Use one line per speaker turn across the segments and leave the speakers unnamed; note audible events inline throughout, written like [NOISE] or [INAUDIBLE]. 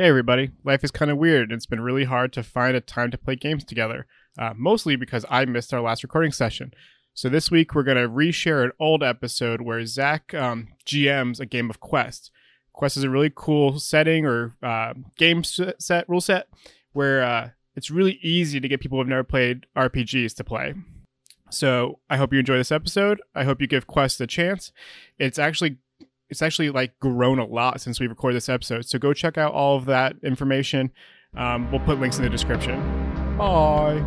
Hey, everybody. Life is kind of weird. It's been really hard to find a time to play games together, uh, mostly because I missed our last recording session. So this week, we're going to reshare an old episode where Zach um, GMs a game of Quest. Quest is a really cool setting or uh, game set, rule set, where uh, it's really easy to get people who've never played RPGs to play. So I hope you enjoy this episode. I hope you give Quest a chance. It's actually it's actually like grown a lot since we recorded this episode. So go check out all of that information. Um, we'll put links in the description. Bye.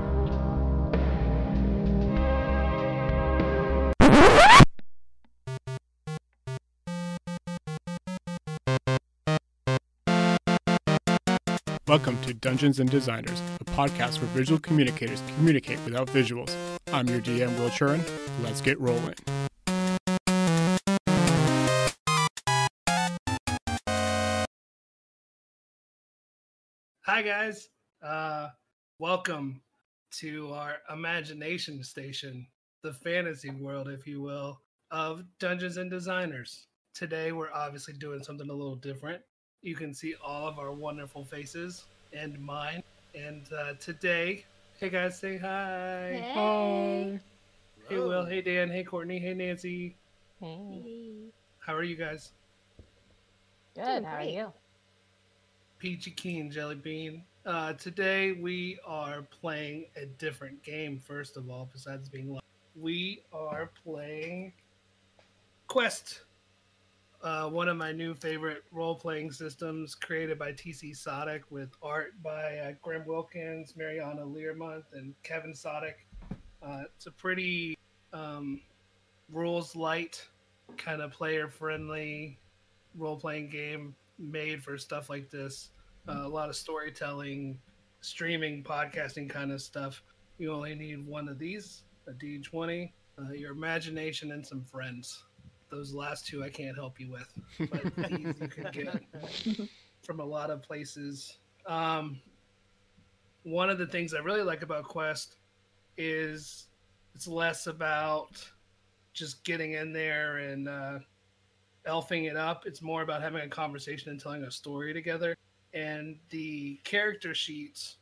Welcome to Dungeons and Designers, a podcast where visual communicators communicate without visuals. I'm your DM, Will Churin. Let's get rolling.
Hi, guys. Uh, welcome to our imagination station, the fantasy world, if you will, of Dungeons and Designers. Today, we're obviously doing something a little different. You can see all of our wonderful faces and mine. And uh, today, hey guys, say hi.
Hey.
Hi.
Hey, Will. Hey, Dan. Hey, Courtney. Hey, Nancy.
Hey.
How are you guys?
Good. How are you?
Peachy Keen Jelly Bean. Uh, today we are playing a different game. First of all, besides being live, we are playing Quest, uh, one of my new favorite role-playing systems, created by TC Sottek with art by uh, Graham Wilkins, Mariana Learmonth, and Kevin Sottek. Uh, it's a pretty um, rules light, kind of player-friendly role-playing game made for stuff like this. Uh, a lot of storytelling, streaming, podcasting kind of stuff. You only need one of these, a D20, uh, your imagination, and some friends. Those last two I can't help you with, but [LAUGHS] these you can get from a lot of places. Um, one of the things I really like about Quest is it's less about just getting in there and uh, elfing it up. It's more about having a conversation and telling a story together. And the character sheets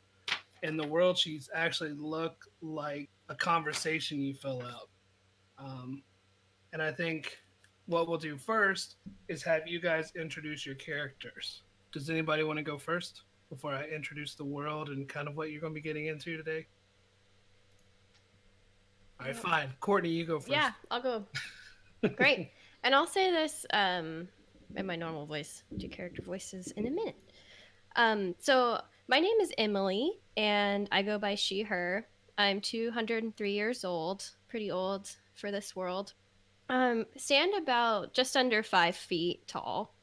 and the world sheets actually look like a conversation you fill out. Um, and I think what we'll do first is have you guys introduce your characters. Does anybody want to go first before I introduce the world and kind of what you're going to be getting into today? All right, fine. Courtney, you go first.
Yeah, I'll go. [LAUGHS] Great. And I'll say this um, in my normal voice. Do character voices in a minute. Um, so my name is Emily, and I go by she, her. I'm 203 years old, pretty old for this world. Um, stand about just under five feet tall,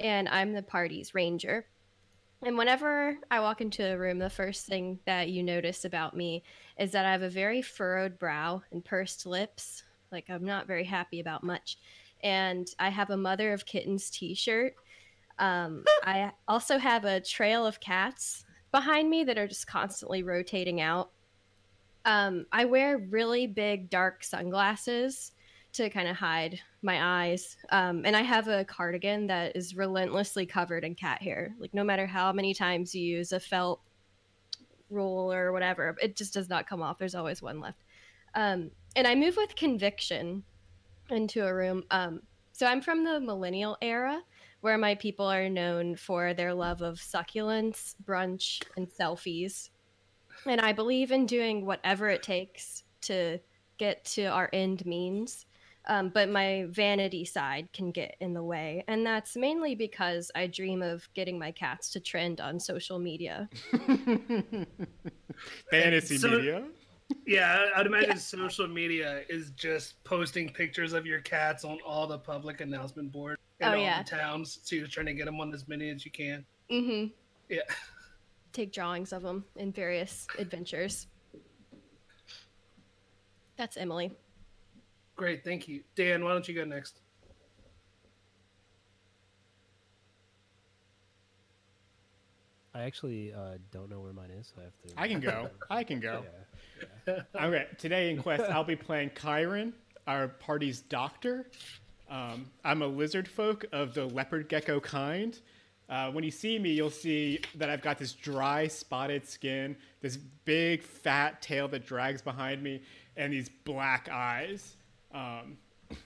and I'm the party's ranger. And whenever I walk into a room, the first thing that you notice about me is that I have a very furrowed brow and pursed lips. Like I'm not very happy about much. And I have a Mother of Kittens t shirt. Um, [LAUGHS] I also have a trail of cats behind me that are just constantly rotating out. Um, I wear really big dark sunglasses to kind of hide my eyes. Um, and I have a cardigan that is relentlessly covered in cat hair. Like, no matter how many times you use a felt roll or whatever, it just does not come off. There's always one left. Um, and I move with conviction into a room. Um, so I'm from the millennial era where my people are known for their love of succulents, brunch, and selfies. And I believe in doing whatever it takes to get to our end means. Um, but my vanity side can get in the way. And that's mainly because I dream of getting my cats to trend on social media. [LAUGHS]
Fantasy
So-
media.
Yeah, I- I'd imagine social media is just posting pictures of your cats on all the public announcement boards in
Oh,
all
yeah.
the towns. So you're trying to get them on as many as you can.
Mm-hmm.
Yeah.
Take drawings of them in various adventures. That's Emily.
Great, thank you. Dan, why don't you go next?
I actually uh, don't know where mine is, so I have to.
I can go. [LAUGHS] I can go.
Yeah. [LAUGHS]
Okay, today in Quest, I'll be playing Kyron, our party's doctor. Um, I'm a lizard folk of the leopard gecko kind, Uh, when you see me, you'll see that I've got this dry, spotted skin, this big, fat tail that drags behind me, and these black eyes. Um,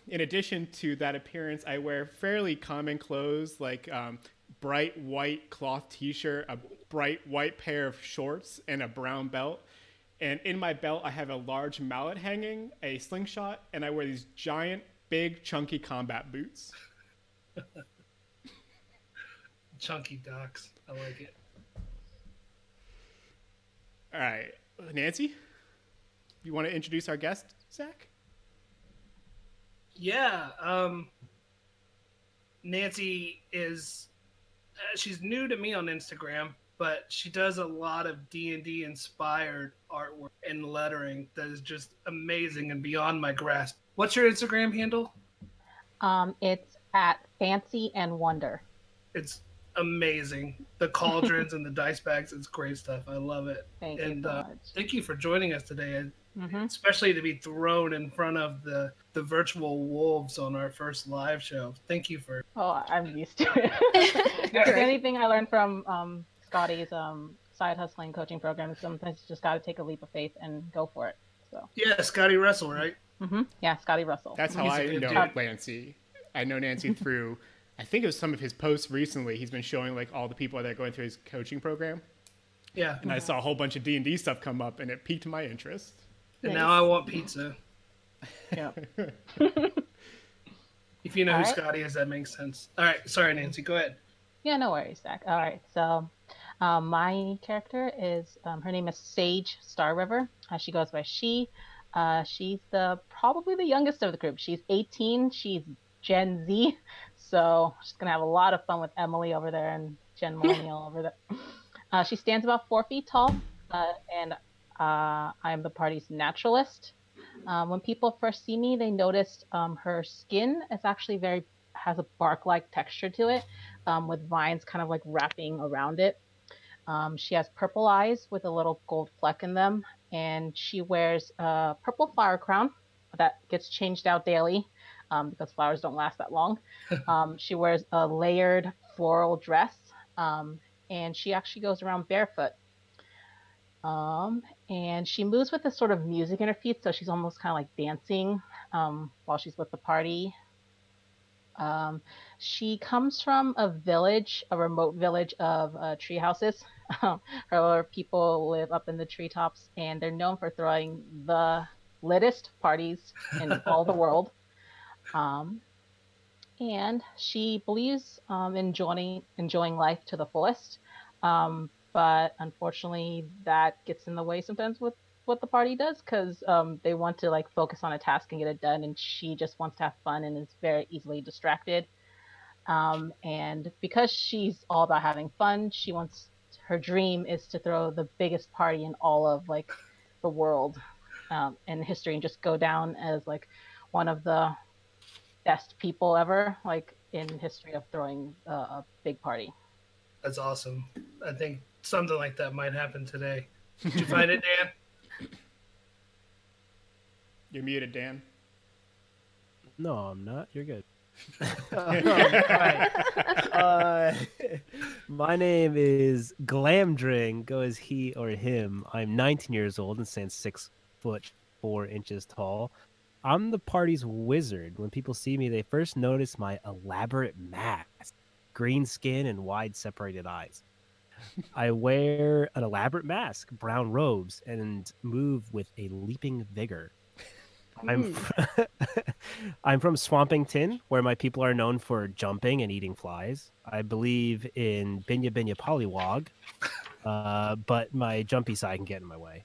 in addition to that appearance, I wear fairly common clothes like um, bright white cloth T-shirt, a bright white pair of shorts, and a brown belt. And in my belt, I have a large mallet hanging, a slingshot, and I wear these giant, big, chunky combat boots. [LAUGHS]
Chunky docs. I like it.
All right, Nancy, you want to introduce our guest, Zach?
Yeah. Um, Nancy is uh, she's new to me on Instagram, but she does a lot of D and D inspired artwork and lettering that is just amazing and beyond my grasp. What's your Instagram handle?
Um, it's at Fancy and Wonder.
It's amazing. The cauldrons and the dice bags, it's great stuff. I love it.
Thank
and
you so
uh,
much.
thank you for joining us today.
hmm
especially to be thrown in front of the the virtual wolves on our first live show. Thank you for
Oh, I'm used to it. [LAUGHS] [LAUGHS] If there's anything I learned from um, Scotty's um, side hustling coaching program, sometimes you just got to take a leap of faith and go for it. So,
yeah, Scotty Russell, right?
Mm-hmm. yeah, Scotty Russell.
That's how
He's a
I
good
know
dude.
Nancy. I know Nancy [LAUGHS] through. I think it was some of his posts recently. He's been showing like all the people that are going through his coaching program,
Yeah.
and I saw a whole bunch of D and D stuff come up, and it piqued my interest.
And now I want pizza.
Yeah. [LAUGHS] [LAUGHS]
If you know who
All right.
Scotty is, that makes sense. All right, sorry, Nancy. Go ahead.
Yeah, no worries, Zach. All right, so um, my character is um, her name is Sage Star River. Uh, she goes by she. Uh, she's the probably the youngest of the group. She's 18. She's Gen Z, so she's gonna have a lot of fun with Emily over there and Gen [LAUGHS] Millennial over there. Uh, she stands about four feet tall, uh, and uh, I am the party's naturalist. Um, when people first see me, they noticed um, her skin is actually very has a bark-like texture to it um, with vines kind of like wrapping around it. Um, she has purple eyes with a little gold fleck in them, and she wears a purple flower crown that gets changed out daily um, because flowers don't last that long. [LAUGHS] Um, she wears a layered floral dress, um, and she actually goes around barefoot. Um, and she moves with this sort of music in her feet, so she's almost kind of like dancing um, while she's with the party. Um, she comes from a village, a remote village of uh, tree houses. [LAUGHS] Her people live up in the treetops, and they're known for throwing the littest parties in [LAUGHS] all the world. Um, and she believes um, in enjoying enjoying life to the fullest. Um, but unfortunately, that gets in the way sometimes with what the party does because um, they want to like focus on a task and get it done, and she just wants to have fun and is very easily distracted. Um, and because she's all about having fun, she wants her dream is to throw the biggest party in all of like the world um, in history and just go down as like one of the best people ever, like in history of throwing uh, a big party.
That's awesome. I think something like that might happen today. Did you find it, Dan?
You're muted, Dan.
No, I'm not. You're good. Alright. [LAUGHS] Uh, my name is Glamdring. Go as he or him. I'm 19 years old and stand six foot four inches tall. I'm the party's wizard. When people see me, they first notice my elaborate mask, green skin, and wide separated eyes. I wear an elaborate mask, brown robes, and move with a leaping vigor. I'm [LAUGHS] I'm from Swampington, where my people are known for jumping and eating flies. I believe in Binya Binya Pollywog, uh, but my jumpy side can get in my way.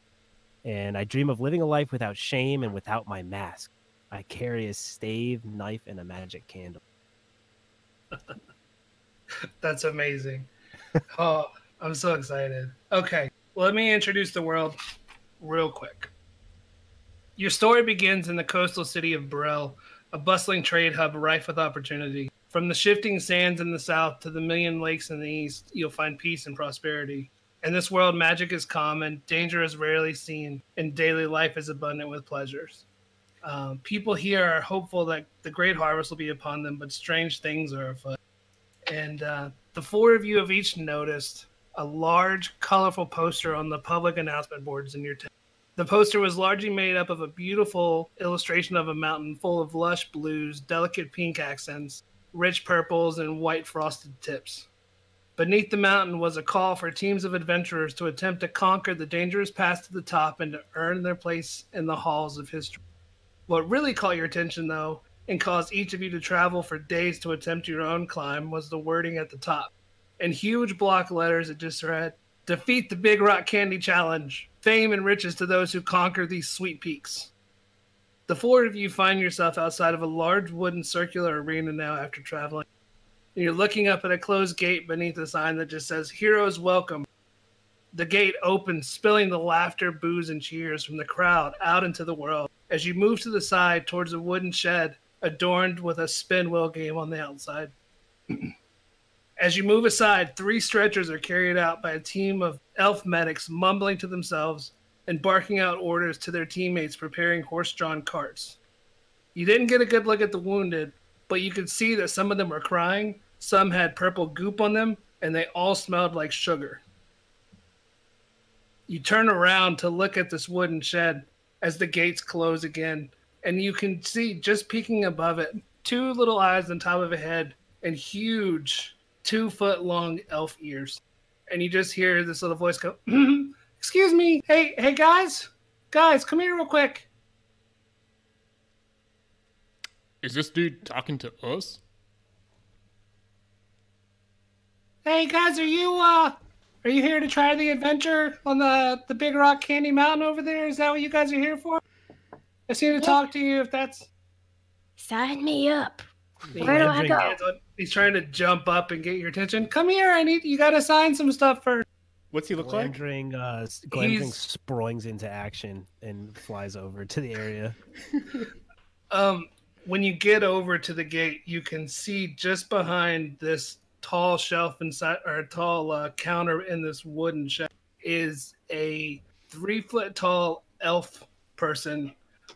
And I dream of living a life without shame and without my mask. I carry a stave, knife, and a magic candle. [LAUGHS]
That's amazing. Oh, I'm so excited. Okay, let me introduce the world real quick. Your story begins in the coastal city of Burrell, a bustling trade hub rife with opportunity. From the shifting sands in the south to the million lakes in the east, you'll find peace and prosperity. In this world, magic is common, danger is rarely seen, and daily life is abundant with pleasures. Um, people here are hopeful that the great harvest will be upon them, but strange things are afoot. And uh, The four of you have each noticed a large, colorful poster on the public announcement boards in your town. The poster was largely made up of a beautiful illustration of a mountain full of lush blues, delicate pink accents, rich purples, and white frosted tips. Beneath the mountain was a call for teams of adventurers to attempt to conquer the dangerous path to the top and to earn their place in the halls of history. What really caught your attention, though, and caused each of you to travel for days to attempt your own climb was the wording at the top. In huge block letters, it just read, Defeat the Big Rock Candy Challenge. Fame and riches to those who conquer these sweet peaks. The four of you find yourself outside of a large wooden circular arena now after traveling. You're looking up at a closed gate beneath a sign that just says Heroes Welcome. The gate opens, spilling the laughter, boos, and cheers from the crowd out into the world as you move to the side towards a wooden shed adorned with a spin wheel game on the outside. [CLEARS THROAT] As you move aside, three stretchers are carried out by a team of elf medics mumbling to themselves and barking out orders to their teammates preparing horse drawn carts. You didn't get a good look at the wounded, but you could see that some of them were crying, some had purple goop on them, and they all smelled like sugar. You turn around to look at this wooden shed as the gates close again, and you can see just peeking above it two little eyes on top of a head and huge two foot long elf ears. And you just hear this little voice go, [CLEARS THROAT] Excuse me, hey, hey guys, guys, come here real quick.
Is this dude talking to us?
Hey guys, are you uh are you here to try the adventure on the the Big Rock Candy Mountain over there? Is that what you guys are here for? I seem to talk to you if that's
Sign me up.
Where
do I go?
He's trying to jump up and get your attention. Come here, I need you gotta sign some stuff first.
What's he look like?
Glamdring, uh, Glamdring springs into action and flies over to the area. [LAUGHS]
Um when you get over to the gate, you can see just behind this tall shelf inside or a tall uh, counter in this wooden shelf is a three foot tall elf person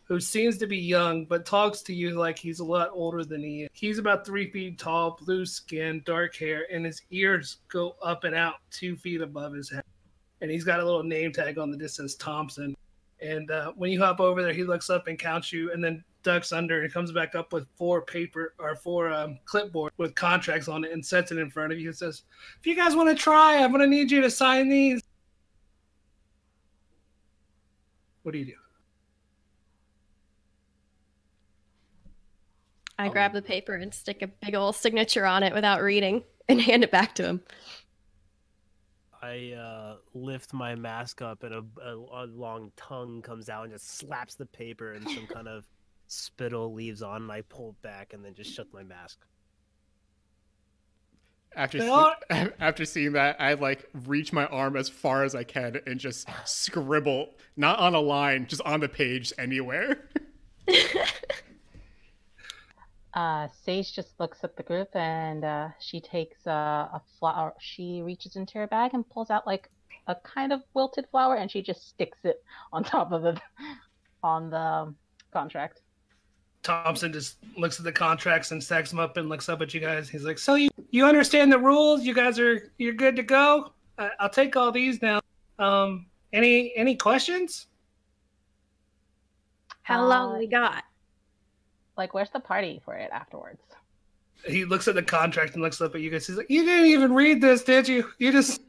who seems to be young but talks to you like he's a lot older than he is. He's about three feet tall, blue skin, dark hair, and his ears go up and out two feet above his head. And he's got a little name tag on just says Thompson. And uh, when you hop over there, he looks up and counts you, and then ducks under and comes back up with four paper or four um, clipboard with contracts on it and sets it in front of you and says, "If you guys want to try, I'm gonna need you to sign these." What do you do?
I grab the paper and stick a big old signature on it without reading [LAUGHS] and hand it back to him.
I uh, lift my mask up, and a, a, a long tongue comes out and just slaps the paper, and some kind of [LAUGHS] spittle leaves on. And I pull it back, and then just shut my mask.
After
They
see- [LAUGHS] after seeing that, I like reach my arm as far as I can and just scribble, not on a line, just on the page anywhere.
Uh, Sage just looks at the group and uh, she takes uh, a flower. She reaches into her bag and pulls out like a kind of wilted flower and she just sticks it on [LAUGHS] top of the on the contract.
Thompson just looks at the contracts and stacks them up and looks up at you guys. He's like, "So you you understand the rules? You guys are you're good to go. I, I'll take all these now. Um, any any questions?"
How
Uh,
long we got?
Like, where's the party for it afterwards?
he looks at the contract and looks up at you guys. He's like, "You didn't even read this, did you? You just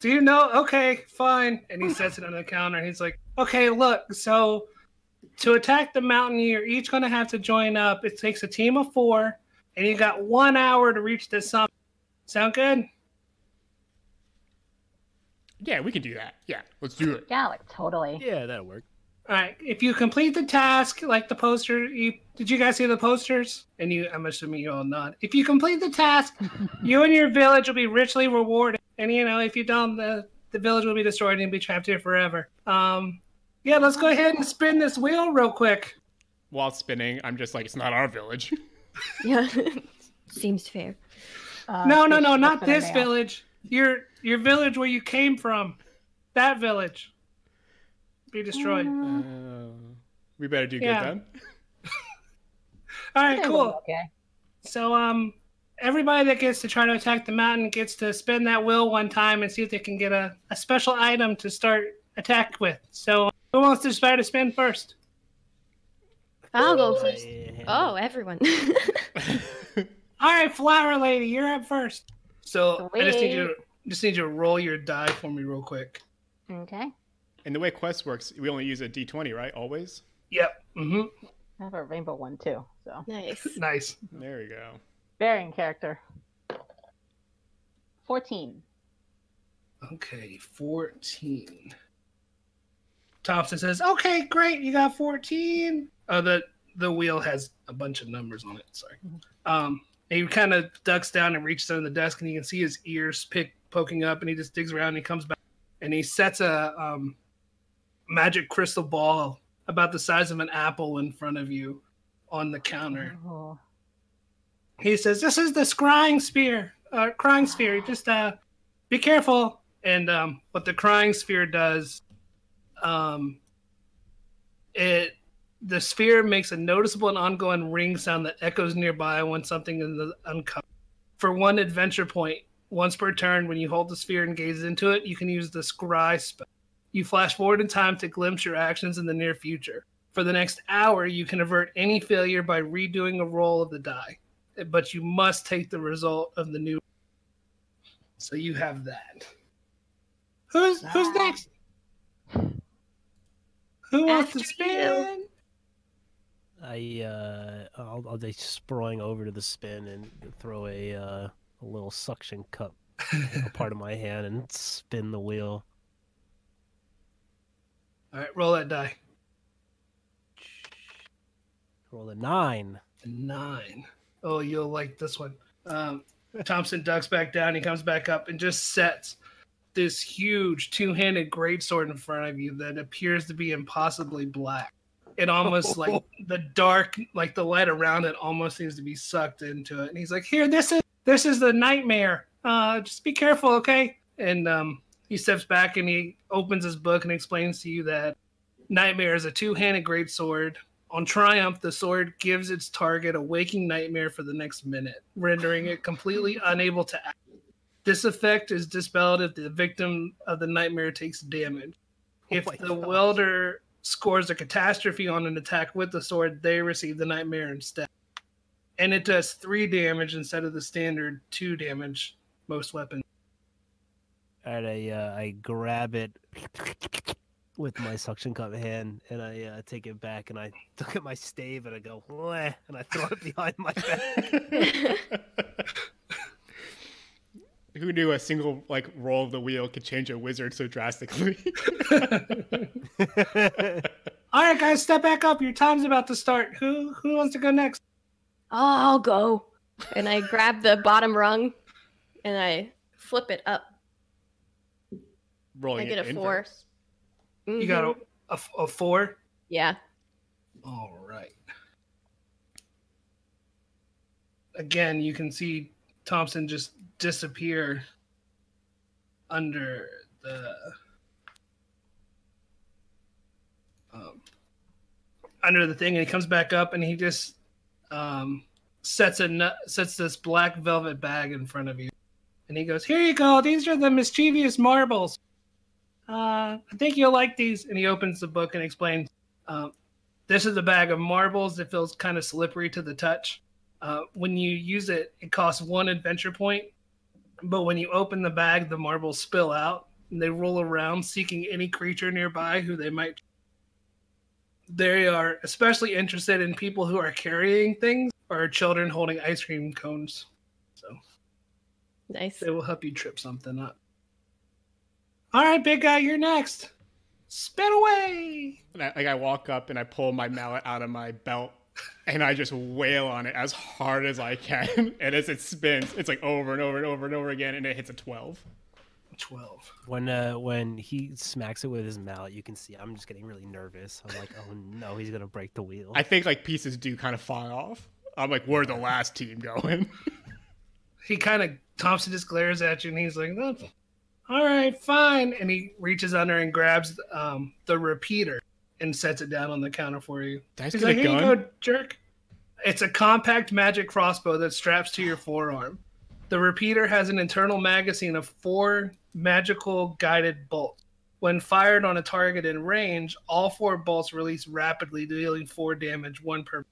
do you know? Okay, fine." And he sets it on the counter. He's like, "Okay, look. So to attack the mountain, you're each going to have to join up. It takes a team of four, and you got one hour to reach the summit. Sound good?"
yeah, we can do that. Yeah, let's do it.
Yeah, like totally.
Yeah, that'll work.
All right. If you complete the task, like the poster, you did you guys see the posters? And you, I'm assuming you all not. If you complete the task, [LAUGHS] you and your village will be richly rewarded. And you know, if you don't, the the village will be destroyed and be trapped here forever. Um, yeah. Let's go ahead and spin this wheel real quick.
While spinning, I'm just like, it's not our village.
Yeah. [LAUGHS] [LAUGHS] Seems fair.
Uh,
no, no, no, not this village. Your your village where you came from. That village. Be destroyed.
Uh, we better do
Yeah.
good then. [LAUGHS]
All right, cool.
Okay.
So um everybody that gets to try to attack the mountain gets to spin that wheel one time and see if they can get a, a special item to start attack with. So who wants to try to spin first?
I'll go first.
Yeah.
Oh, everyone. [LAUGHS]
All right, flower lady, you're up first. So I just need you
Sweet.
just need you to roll your die for me real quick.
Okay.
And the way quest works, we only use a d20, right? Always.
Yep. Mm-hmm.
I have a rainbow one too, so
nice. [LAUGHS]
Nice.
There we go.
varying character. Fourteen.
Okay, 14. Thompson says, "Okay, great. You got 14." Oh, the the wheel has a bunch of numbers on it. Sorry. Um, and he kind of ducks down and reaches under the desk, and you can see his ears pick poking up, and he just digs around. And he comes back, and he sets a um, magic crystal ball about the size of an apple in front of you on the counter.
Oh.
He says, "This is the scrying spear. Uh, scrying sphere. Just uh, be careful." And um, what the scrying sphere does, um, it the sphere makes a noticeable and ongoing ring sound that echoes nearby when something is uncovered. For one adventure point, once per turn, when you hold the sphere and gaze into it, you can use the scry spell. You flash forward in time to glimpse your actions in the near future. For the next hour, you can avert any failure by redoing a roll of the die, but you must take the result of the new. So you have that. Who's who's next? Who wants to
After
spin?
I uh, I'll, I'll just sprawling over to the spin and throw a uh, a little suction cup, a part of my hand, and spin the wheel.
All right, roll that die.
Roll a nine.
A Nine. Oh, you'll like this one. Um, Thompson ducks back down. He comes back up and just sets this huge two-handed greatsword in front of you that appears to be impossibly black. It almost [LAUGHS] like the dark, like the light around it, almost seems to be sucked into it. And he's like, "Here, this is this is the nightmare. Uh, just be careful, okay?" And um, he steps back and he opens his book and explains to you that nightmare is a two-handed greatsword on Triumph, the sword gives its target a waking nightmare for the next minute, rendering it completely unable to act. This effect is dispelled if the victim of the nightmare takes damage. Oh if
my
the
gosh.
welder scores a catastrophe on an attack with the sword, they receive the nightmare instead. And it does three damage instead of the standard two damage most weapons.
And I uh, I grab it with my suction cup hand, and I uh, take it back, and I look at my stave, and I go, "Wah," and I throw it behind my back. [LAUGHS]
Who knew a single like roll of the wheel could change a wizard so drastically? [LAUGHS]
All right, guys, step back up. Your time's about to start. Who who wants to go next?
Oh, I'll go. And I grab the bottom rung and I flip it up.
Rolling
I get
it
a four.
inverse.
You got a, a, a four.
Yeah.
All right. Again, you can see Thompson just disappear under the um, under the thing, and he comes back up, and he just um, sets a nu- sets this black velvet bag in front of you, and he goes, "Here you go. These are the mischievous marbles. Uh, I think you'll like these." And he opens the book and explains. Um, this is a bag of marbles It feels kind of slippery to the touch. Uh, when you use it, it costs one adventure point, but when you open the bag, the marbles spill out and they roll around, seeking any creature nearby who they might. They are especially interested in people who are carrying things or children holding ice cream cones. So
Nice.
they will help you trip something up. All right, big guy, you're next. Spin away.
And I, like I walk up and I pull my mallet out of my belt and I just wail on it as hard as I can. [LAUGHS] And as it spins, it's like over and over and over and over again, and it hits a twelve.
12.
when uh, when he smacks it with his mallet, you can see I'm just getting really nervous. I'm like, "Oh no, he's gonna break the wheel."
I think like pieces do kind of fly off. I'm like, where'd the last team going? [LAUGHS]
he kind of Thompson just glares at you and he's like, That's all right, fine. And he reaches under and grabs um, the repeater and sets it down on the counter for you.
Dice
He's like, Here
gun?
you go, jerk. It's a compact magic crossbow that straps to your forearm. The repeater has an internal magazine of four magical guided bolts. When fired on a target in range, all four bolts release rapidly, dealing four damage, one per.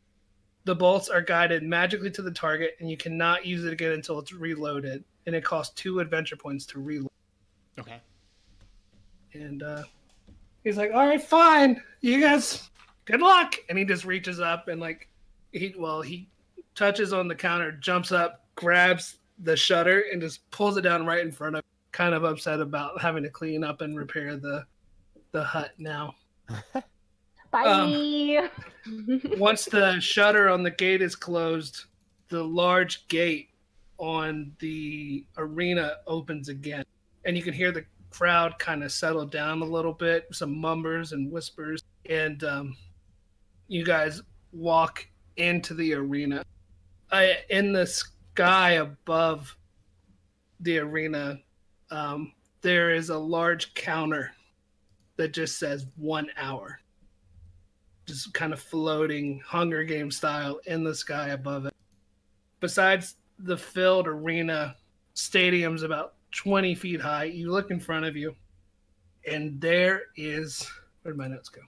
The bolts are guided magically to the target, and you cannot use it again until it's reloaded. And it costs two adventure points to reload.
Okay.
And uh, he's like, "All right, fine. You guys, good luck." And he just reaches up and like, he well, he touches on the counter, jumps up, grabs the shutter, and just pulls it down right in front of. Kind of upset about having to clean up and repair the the hut now. [LAUGHS]
Bye.
Um, Once the shutter on the gate is closed, the large gate on the arena opens again, and you can hear the crowd kind of settle down a little bit, some mumbers and whispers, and um, you guys walk into the arena. I, in the sky above the arena, um, there is a large counter that just says one hour just kind of floating Hunger Game style in the sky above it. Besides the filled arena, stadium's about 20 feet high. You look in front of you, and there is where'd my notes go?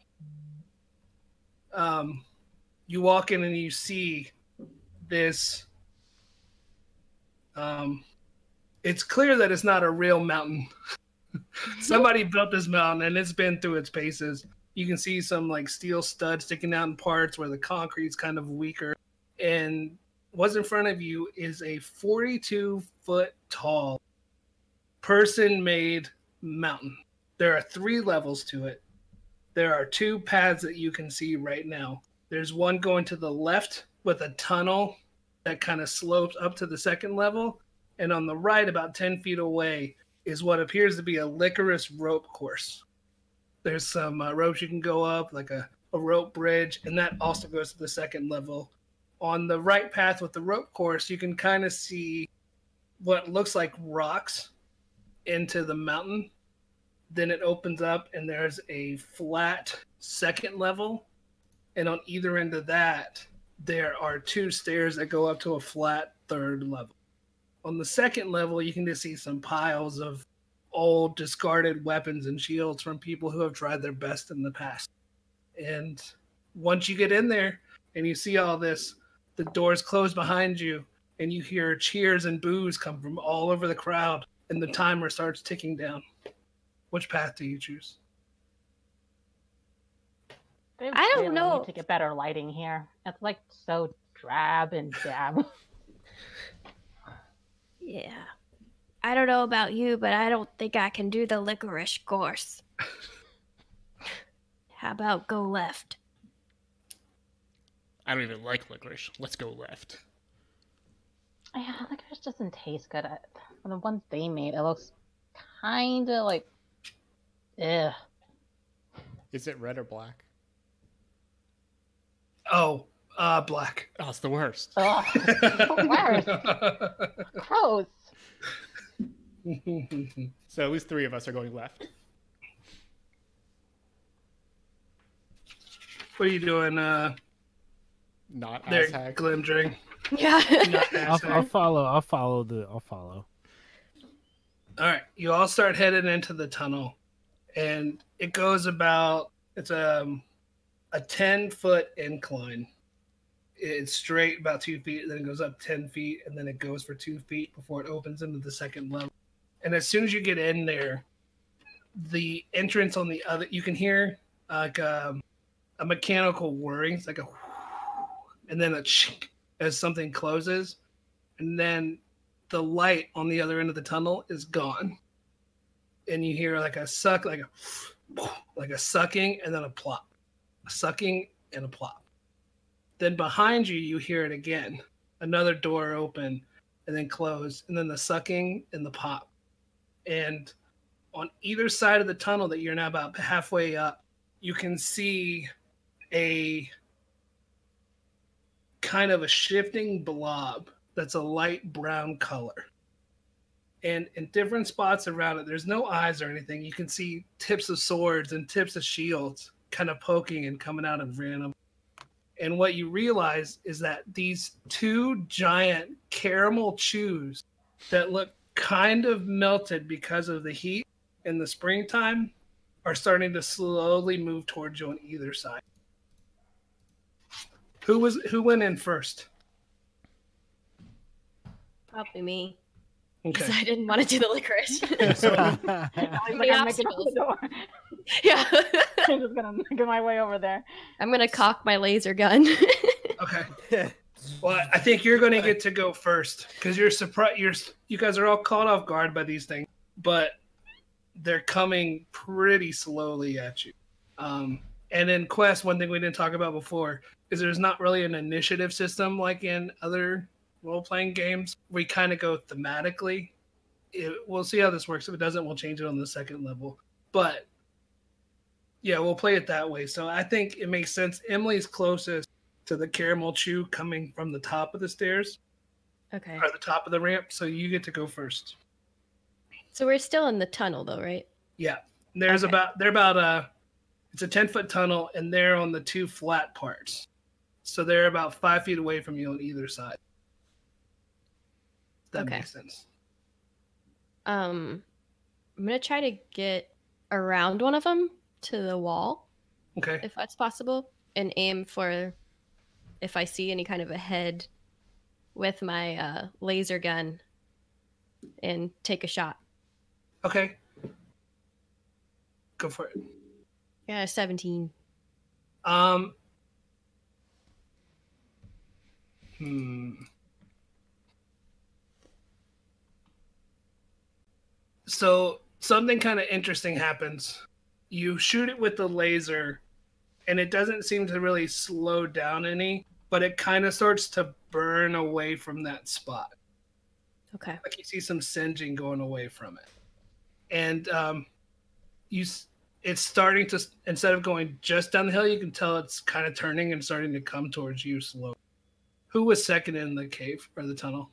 Um, you walk in and you see this. Um, it's clear that it's not a real mountain. [LAUGHS] [LAUGHS] Somebody built this mountain and it's been through its paces you can see some like steel studs sticking out in parts where the concrete's kind of weaker. And what's in front of you is a 42 foot tall person made mountain. There are three levels to it. There are two paths that you can see right now. There's one going to the left with a tunnel that kind of slopes up to the second level. And on the right, about 10 feet away, is what appears to be a licorice rope course. There's some uh, ropes you can go up, like a, a rope bridge, and that also goes to the second level. On the right path with the rope course, you can kind of see what looks like rocks into the mountain. Then it opens up, and there's a flat second level. And on either end of that, there are two stairs that go up to a flat third level. On the second level, you can just see some piles of old discarded weapons and shields from people who have tried their best in the past. And once you get in there and you see all this, the doors close behind you and you hear cheers and boos come from all over the crowd and the timer starts ticking down. Which path do you choose?
They
I don't
really
know.
Need to get better lighting here. It's like so drab and damp. [LAUGHS]
yeah. I don't know about you, but I don't think I can do the licorice course. How about go left?
I don't even like licorice. Let's go left.
yeah, licorice doesn't taste good. I, the ones they made, it looks kind of like, ugh.
Is it red or black?
Oh, uh, black.
Oh, it's the worst.
Ugh, [LAUGHS] worst. Gross.
So at least three of us are going left.
what are you doing uh,
Not
there,
as hack.
Glimdring?
Yeah.
I'll, I'll follow. I'll follow the. I'll follow.
All right, you all start heading into the tunnel, and it goes about it's um, a ten foot incline. It's straight about two feet, then it goes up ten feet, and then it goes for two feet before it opens into the second level. And as soon as you get in there, the entrance on the other you can hear like um, a mechanical whirring, it's like a, and then a chink as something closes, and then the light on the other end of the tunnel is gone. And you hear like a suck like a [SNIFFS] like a sucking and then a plop. A sucking and a plop. Then behind you you hear it again. Another door open and then close and then the sucking and the pop. And on either side of the tunnel that you're now about halfway up you can see a kind of a shifting blob that's a light brown color. And in different spots around it, there's no eyes or anything. You can see tips of swords and tips of shields kind of poking and coming out of random. And what you realize is that these two giant caramel chews that look kind of melted because of the heat in the springtime are starting to slowly move towards you on either side. Who was who went in first?
Probably me. Because
Okay.
I didn't want to do the licorice.
So,
He's
many
like, I'm making it to
obstacles.
the door. [LAUGHS]
yeah. [LAUGHS]
I'm just gonna make my way over there.
I'm gonna cock my laser gun. [LAUGHS]
okay. Well, I think you're going to get to go first because you're surprised. You're you guys are all caught off guard by these things, but they're coming pretty slowly at you. Um, and in Quest, one thing we didn't talk about before is there's not really an initiative system like in other role-playing games. We kind of go thematically. It, we'll see how this works. If it doesn't, we'll change it on the second level. But yeah, we'll play it that way. So I think it makes sense. Emily's closest to the caramel chew coming from the top of the stairs
okay.
or the top of the ramp. So you get to go first.
So we're still in the tunnel though, right?
Yeah. There's
Okay.
about they're about a it's a ten foot tunnel and they're on the two flat parts. So they're about five feet away from you on either side. That
Okay.
makes sense.
Um I'm gonna try to get around one of them to the wall,
Okay.
if that's possible, and aim for if I see any kind of a head with my uh, laser gun and take a shot.
Okay. Go for it.
Yeah, 17.
Um. Hmm. So something kind of interesting happens. You shoot it with the laser, and it doesn't seem to really slow down any, but it kind of starts to burn away from that spot
Okay.
like you see some singeing going away from it and um you it's starting to instead of going just down the hill you can tell it's kind of turning and starting to come towards you slowly who was second in the cave or the tunnel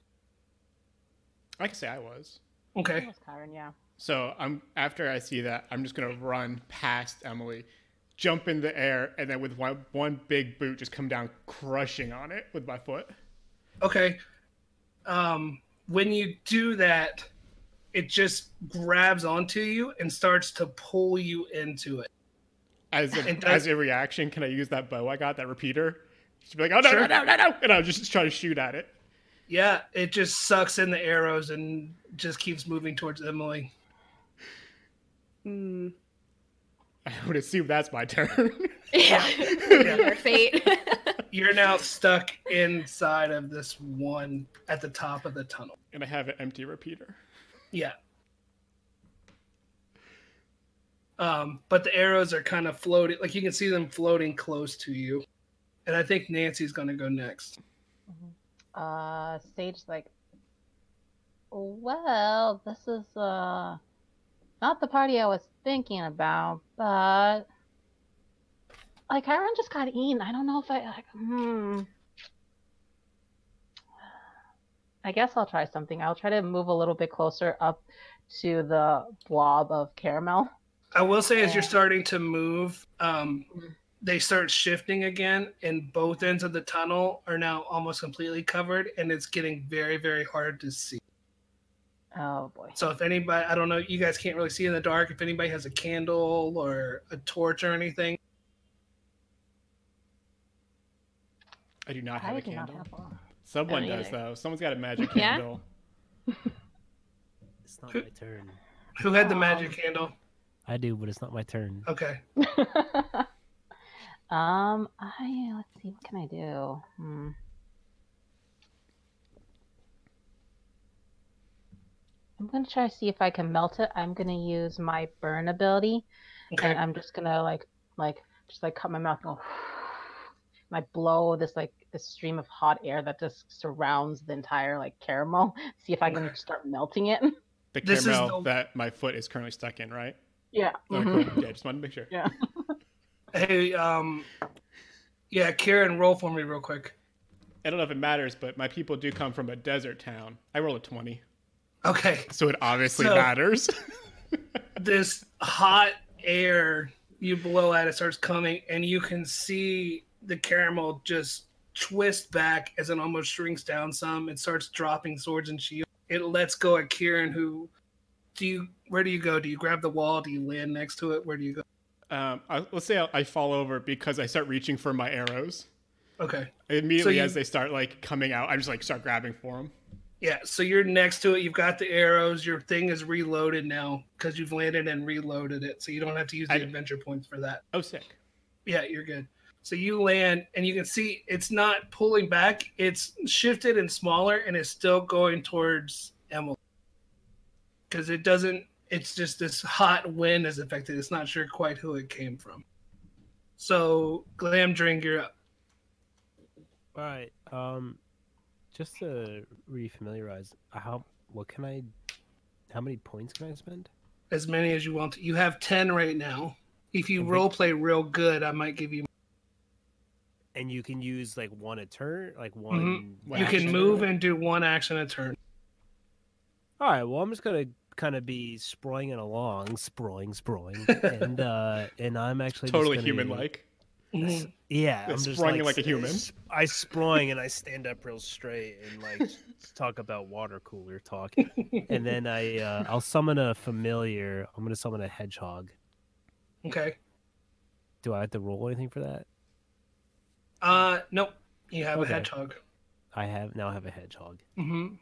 I can say I was.
Okay
That was Kyron, yeah.
So I'm after I see that, I'm just gonna run past Emily, jump in the air, and then with one one big boot just come down crushing on it with my foot.
okay um when you do that it just grabs onto you and starts to pull you into it
As a,
does-
as a reaction, can I use that bow I got, that repeater? She'd be like, "Oh no,
Sure.
no, no, no, no!" And I'll just try to shoot at it.
Yeah it just sucks in the arrows and just keeps moving towards emily
Hmm.
I would assume that's my turn. [LAUGHS]
Yeah. Your fate. [LAUGHS]
you're now stuck inside of this one at the top of the tunnel.
and I have an empty repeater.
Yeah. Um, but the arrows are kind of floating, like you can see them floating close to you. And I think Nancy's gonna go next.
Uh, Sage like, well, this is uh not the party I was thinking about, but like Kyron just got eaten. I don't know if I like. Hmm. I guess I'll try something. I'll try to move a little bit closer up to the blob of caramel.
I will say, as you're starting to move, um,
Mhm.
They start shifting again, and both ends of the tunnel are now almost completely covered, and it's getting very, very hard to see.
Oh boy.
So if anybody, I don't know, you guys can't really see in the dark. If anybody has a candle or a torch or anything,
I do not have
I
a candle.
have one.
Someone does
either.
though. Someone's got a magic
Yeah?
candle.
It's not my turn.
who had the
Um,
magic candle?
I do, but it's not my turn.
Okay. [LAUGHS]
um, I let's see, what can I do? Hmm. I'm gonna try to see if I can melt it. I'm gonna use my burn ability,
Okay.
and I'm just gonna like, like, just like cut my mouth, and go, and I blow this like this stream of hot air that just surrounds the entire like caramel. [LAUGHS] See if I can start melting it.
The
This
caramel
the-
that my foot is currently stuck in, right?
Yeah.
Okay,
mhm.
cool. Yeah, just wanted to make sure.
Yeah. [LAUGHS]
Hey, um, yeah, Kieran, roll for me real quick.
I don't know if it matters, but my people do come from a desert town. I roll a 20.
Okay.
So it obviously
So-
matters. [LAUGHS]
This hot air you blow at it starts coming, and you can see the caramel just twist back as it almost shrinks down some and starts dropping swords and shields. It lets go at Kieran, who do you where do you go? Do you grab the wall? Do you land next to it? Where do you go?
Um, I, let's say I, I fall over because I start reaching for my arrows.
Okay.
Immediately
you-
as they start like coming out, I just like start grabbing for them.
Yeah, so you're next to it. You've got the arrows. Your thing is reloaded now because you've landed and reloaded it, so you don't have to use the
I-
adventure points for that.
Oh, sick.
Yeah, you're good. So you land, and you can see it's not pulling back. It's shifted and smaller, and it's still going towards Emily because it doesn't. It's just this hot wind is affected. It's not sure quite who it came from. So Glamdring, you're up.
All right. Um, just to refamiliarize, how what can I? How many points can I spend?
as many as you want. To. You have ten right now. If you role play real good, I might give you.
And you can use like one a turn, like one.
One
you can move and do one action a turn.
All right. Well, I'm just gonna kind of be sprawling it along, sprawling, sprawling, and [LAUGHS] uh, and I'm actually just
Totally human like.
Yeah, I'm just
sprawling
like,
like a human.
I sprawling and I stand up real straight and like talk about water cooler talk, and then I uh, I'll summon a familiar. I'm gonna summon a hedgehog.
Okay.
Do I have to roll anything for that?
Uh, nope. You have
Okay.
a hedgehog.
I have now I have a hedgehog.
Mm-hmm.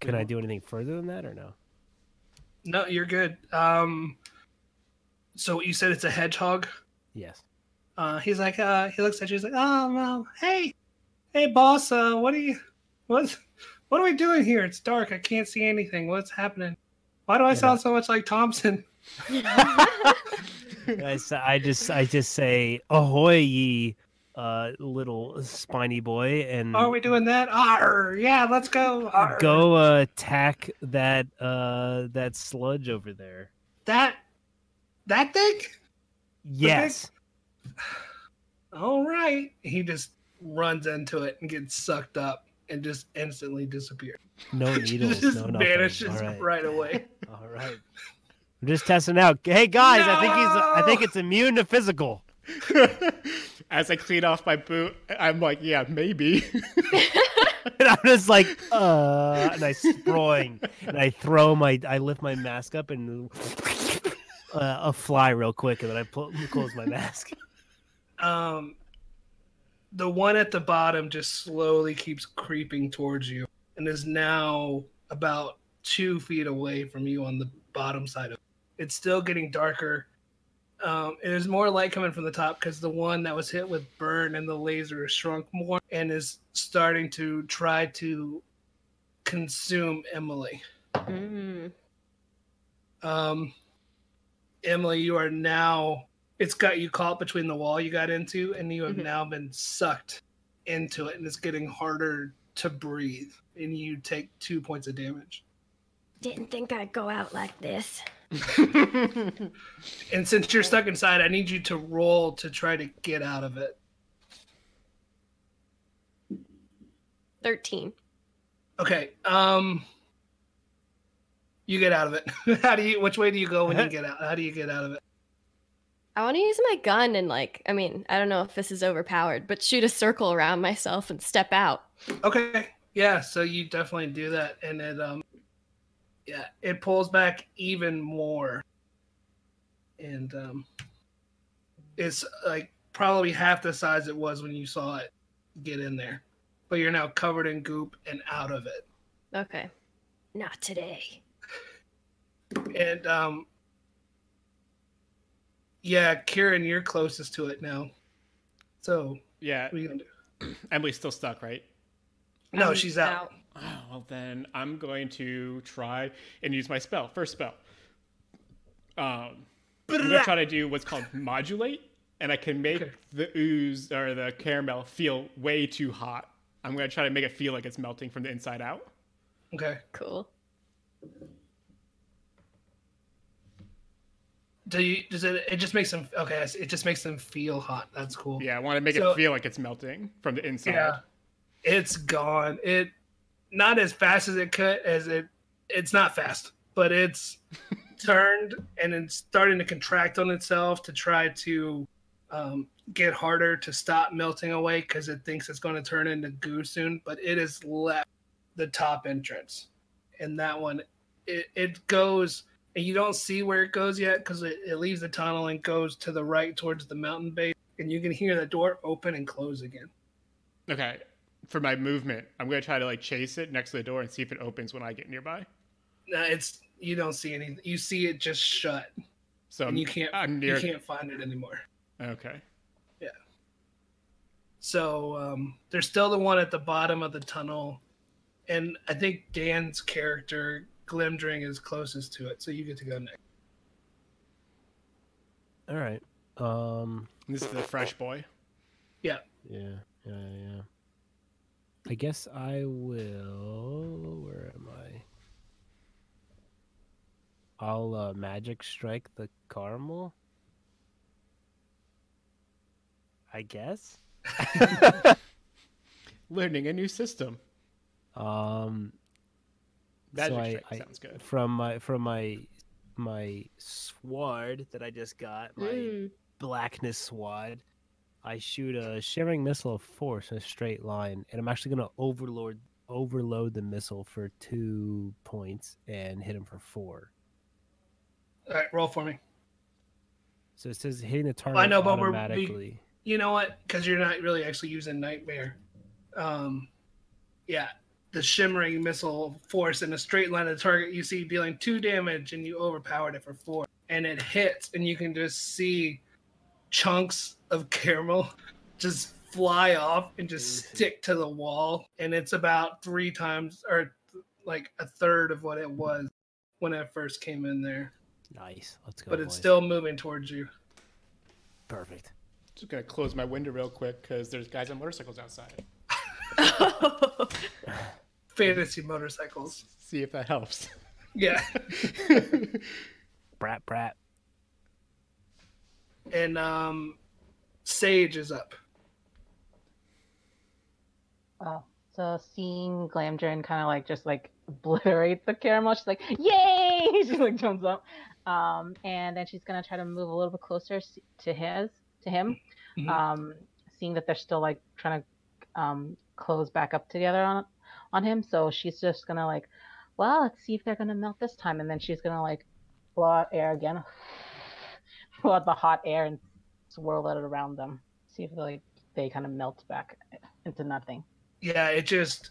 Can I do anything further than that or no?
No, you're good. Um, so you said it's a hedgehog.
Yes.
Uh, he's like, uh, he looks at you. He's like, oh, well, hey, hey, boss. Uh, what are you, what's, what are we doing here? It's dark. I can't see anything. What's happening? Why do I
Yeah.
sound so much like Thompson? [LAUGHS] [LAUGHS]
I just I just say ahoy ye uh little spiny boy and
Are we doing that? Arr, yeah, let's go. Arr.
go uh, attack that uh that sludge over there.
That, that thing.
Yes.
All right. He just runs into it and gets sucked up and just instantly disappears.
No [LAUGHS] needles,
just
no nothing.
vanishes
right.
right away. [LAUGHS]
All right. I'm just testing out. Hey guys, I think he's I think it's immune to physical. [LAUGHS]
As I clean off my boot, I'm like, yeah, maybe. [LAUGHS]
And I'm just like, uh, and I sprawling, and I throw my, I lift my mask up and uh, a fly real quick, and then I pull, close my mask.
Um, the one at the bottom just slowly keeps creeping towards you and is now about two feet away from you on the bottom side of it. It's still getting darker. Um, and there's more light coming from the top because the one that was hit with burn and the laser has shrunk more and is starting to try to consume Emily.
Mm.
Um, Emily, you are now. It's got you caught between the wall you got into, and you have
Mhm.
now been sucked into it, and it's getting harder to breathe, and you take two points of damage.
Didn't think I'd go out like this. [LAUGHS]
And since you're stuck inside, I need you to roll to try to get out of it.
13.
Okay. Um, you get out of it. [LAUGHS] How do you? Which way do you go when you [LAUGHS] get out? How do you get out of it?
I want to use my gun and, like, I mean, I don't know if this is overpowered, but shoot a circle around myself and step out.
Okay. Yeah, so you definitely do that and it um yeah, it pulls back even more. And um it's like probably half the size it was when you saw it get in there. But you're now covered in goop and out of it.
Okay. Not today.
And um yeah, Kieran, you're closest to it now. So
yeah,
what are you gonna do?
Emily's still stuck, right?
No,
I'm
she's out.
Oh, well, then I'm going to try and use my spell. First spell. Um, I'm going to try to do what's called [LAUGHS] modulate, and I can make
Okay.
the ooze or the caramel feel way too hot. I'm going to try to make it feel like it's melting from the inside out.
Okay.
Cool.
Do you does it it just makes them okay, it just makes them feel hot. That's cool.
Yeah, I want to make
So-
it feel like it's melting from the inside.
Yeah. It's gone. It not as fast as it could as it it's not fast, but it's [LAUGHS] turned and it's starting to contract on itself to try to um, get harder to stop melting away because it thinks it's going to turn into goo soon. But it has left the top entrance, and that one it, it goes and you don't see where it goes yet because it, it leaves the tunnel and goes to the right towards the mountain base, and you can hear the door open and close again.
Okay. For my movement, I'm gonna try to like chase it next to the door and see if it opens when I get nearby.
No, it's you don't see anything. You see it just shut,
So
and you can't
I'm near.
you can't find it anymore.
Okay. Yeah.
So um, there's still the one at the bottom of the tunnel, and I think Dan's character Glamdring is closest to it. So you get to go next.
All right. Um.
This is the fresh boy.
Yeah. Yeah. Yeah. Yeah. I guess I will. Where am I? I'll uh, magic strike the caramel. I guess. [LAUGHS]
Learning a new system.
Um.
Magic
so I,
strike
I,
sounds good.
From my from my my sword that I just got, my
Mm.
blackness sword, I shoot a shimmering missile of force in a straight line, and I'm actually gonna overload overload the missile for two points and hit him for four.
All right, roll for me.
So it says hitting the target
I know, but we're. You know what? Because you're not really actually using Nightmare. Um, yeah, the shimmering missile force in a straight line of the target you see dealing two damage, and you overpowered it for four, and it hits, and you can just see chunks of caramel just fly off and just
Mhm.
stick to the wall, and it's about three times or like a third of what it was when I first came in there,
Nice. Let's go.
but it's
boys.
still moving towards you.
perfect.
Just gonna close my window real quick because there's guys on motorcycles outside. [LAUGHS] [LAUGHS]
Fantasy motorcycles.
See if that helps.
Yeah. [LAUGHS]
Brat brat.
And um Sage is up.
Oh, so seeing Glamdrin kind of like just like obliterate the caramel, she's like, "Yay!" [LAUGHS] she like jumps up, um, and then she's gonna try to move a little bit closer to his to him,
Mhm.
um, seeing that they're still like trying to um, close back up together on on him. So she's just gonna like, well, let's see if they're gonna melt this time, and then she's gonna like blow out air again, [LAUGHS] blow out the hot air and swirl it around them, see if like they kind of melt back into nothing.
Yeah, it just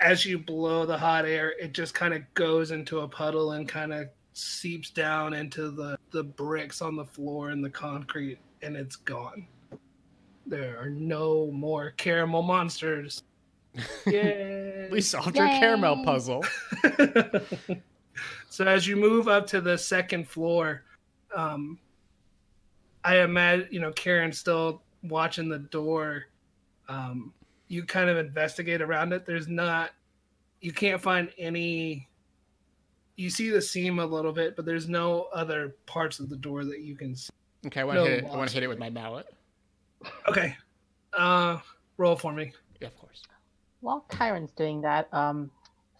as you blow the hot air, it just kind of goes into a puddle and kind of seeps down into the the bricks on the floor and the concrete and it's gone. There are no more caramel monsters. [LAUGHS] Yay.
we solved your caramel puzzle. [LAUGHS]
so as you move up to the second floor, um, I imagine you know Karen's still watching the door. Um, you kind of investigate around it. There's not, you can't find any. You see the seam a little bit, but there's no other parts of the door that you can see.
Okay, I want to
No
hit it. I want to hit it with my mallet.
Okay, uh, roll for me.
Yeah, of course.
While Kyron's doing that, um,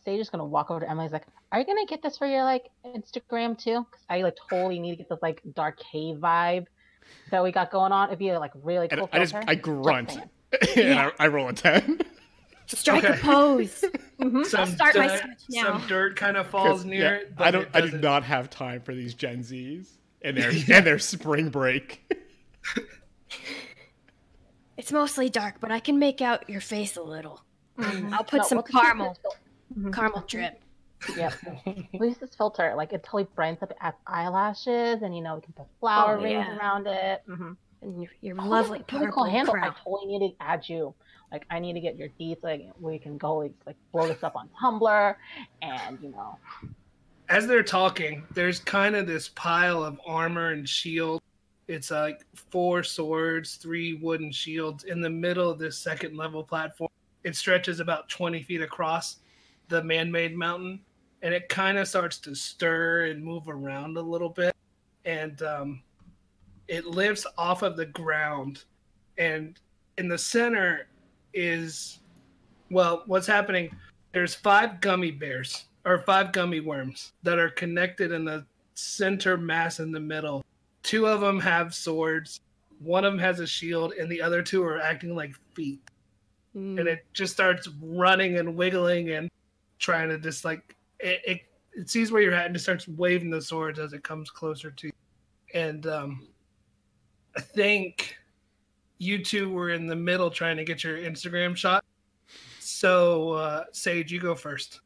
Sage is gonna walk over to Emily's like, "Are you gonna get this for your like Instagram too? Because I like totally need to get this like dark cave vibe that we got going on. It'd be like really
And
cool.
I just. I grunt
saying. [LAUGHS]
and I, I roll a ten.
Strike
Okay.
a pose. [LAUGHS]
Mm-hmm.
Some
start my
dirt,
sketch now.
Some dirt kind of falls near
yeah,
it. But
I don't.
It
I do
doesn't-
have time for these Gen Zs and their [LAUGHS] and their spring break.
It's mostly dark, but I can make out your face a little.
Mhm.
I'll put
No,
some
we'll
caramel,
this fil- Mhm.
caramel drip.
Yep. [LAUGHS] we use this filter. Like it totally brightens up at eyelashes, and you know we can put flower
Oh,
rings
yeah.
around it. hmm
And your, your
Oh,
lovely purple
handle. I totally need to add you. Like I need to get your deets. Like we can go like, like blow this up on Tumblr, and you know.
as they're talking, there's kind of this pile of armor and shield. It's like four swords, three wooden shields in the middle of this second level platform. It stretches about 20 feet across the man made mountain and it kind of starts to stir and move around a little bit. And um, it lifts off of the ground. And in the center is, well, what's happening? There's five gummy bears or five gummy worms that are connected in the center mass in the middle. Two of them have swords. one of them has a shield, and the other two are acting like feet.
Mm.
And it just starts running and wiggling and trying to just like it, it, it sees where you're at and just starts waving the swords as it comes closer to you. And um, I think you two were in the middle trying to get your Instagram shot. So uh, Sage, you go first.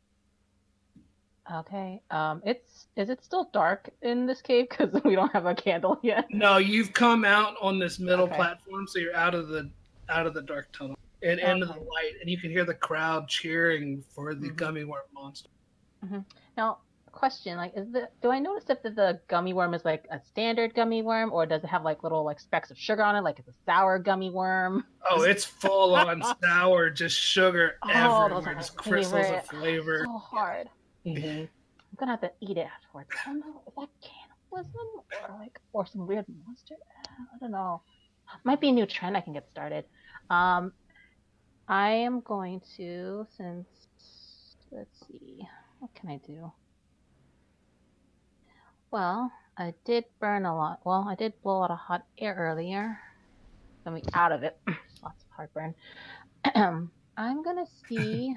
Okay. Um, it's is it still dark in this cave [LAUGHS] because we don't have a candle yet?
No, you've come out on this middle
Okay.
platform, so you're out of the out of the dark tunnel and into the light, and you can hear the crowd cheering for the
Mhm.
gummy worm monster.
Now, question: like, is the do I notice if the, the gummy worm is like a standard gummy worm, or does it have like little like specks of sugar on it, like it's a sour gummy worm?
Oh, it's full on [LAUGHS] sour, just sugar
Oh, those are
everywhere,
my
just crystals of
favorite.
flavor.
So hard.
Mhm.
I'm gonna have to eat it afterwards. I don't know. Is that cannibalism or like or some weird monster? I don't know. Might be a new trend I can get started. Um, I am going to since let's see, what can I do? Well, I did burn a lot. Well, I did blow out a lot of hot air earlier. Got me out of it. [CLEARS THROAT] Lots of heartburn. [CLEARS THROAT] I'm gonna see.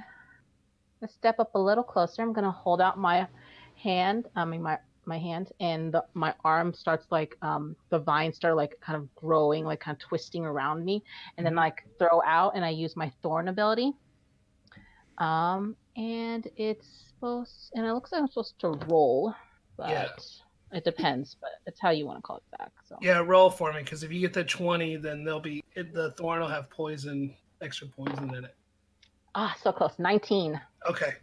Let's step up a little closer. I'm gonna hold out my hand. I mean my my hand, and the, my arm starts like um the vines start like kind of growing, like kind of twisting around me, and then like throw out, and I use my thorn ability. Um, and it's supposed, and it looks like I'm supposed to roll, but
Yeah.
it depends. But it's how you want to call it back. So
Yeah, roll for me because if you get the twenty, then they'll be it, the thorn will have poison, extra poison in it.
ah, so close. Nineteen.
Okay.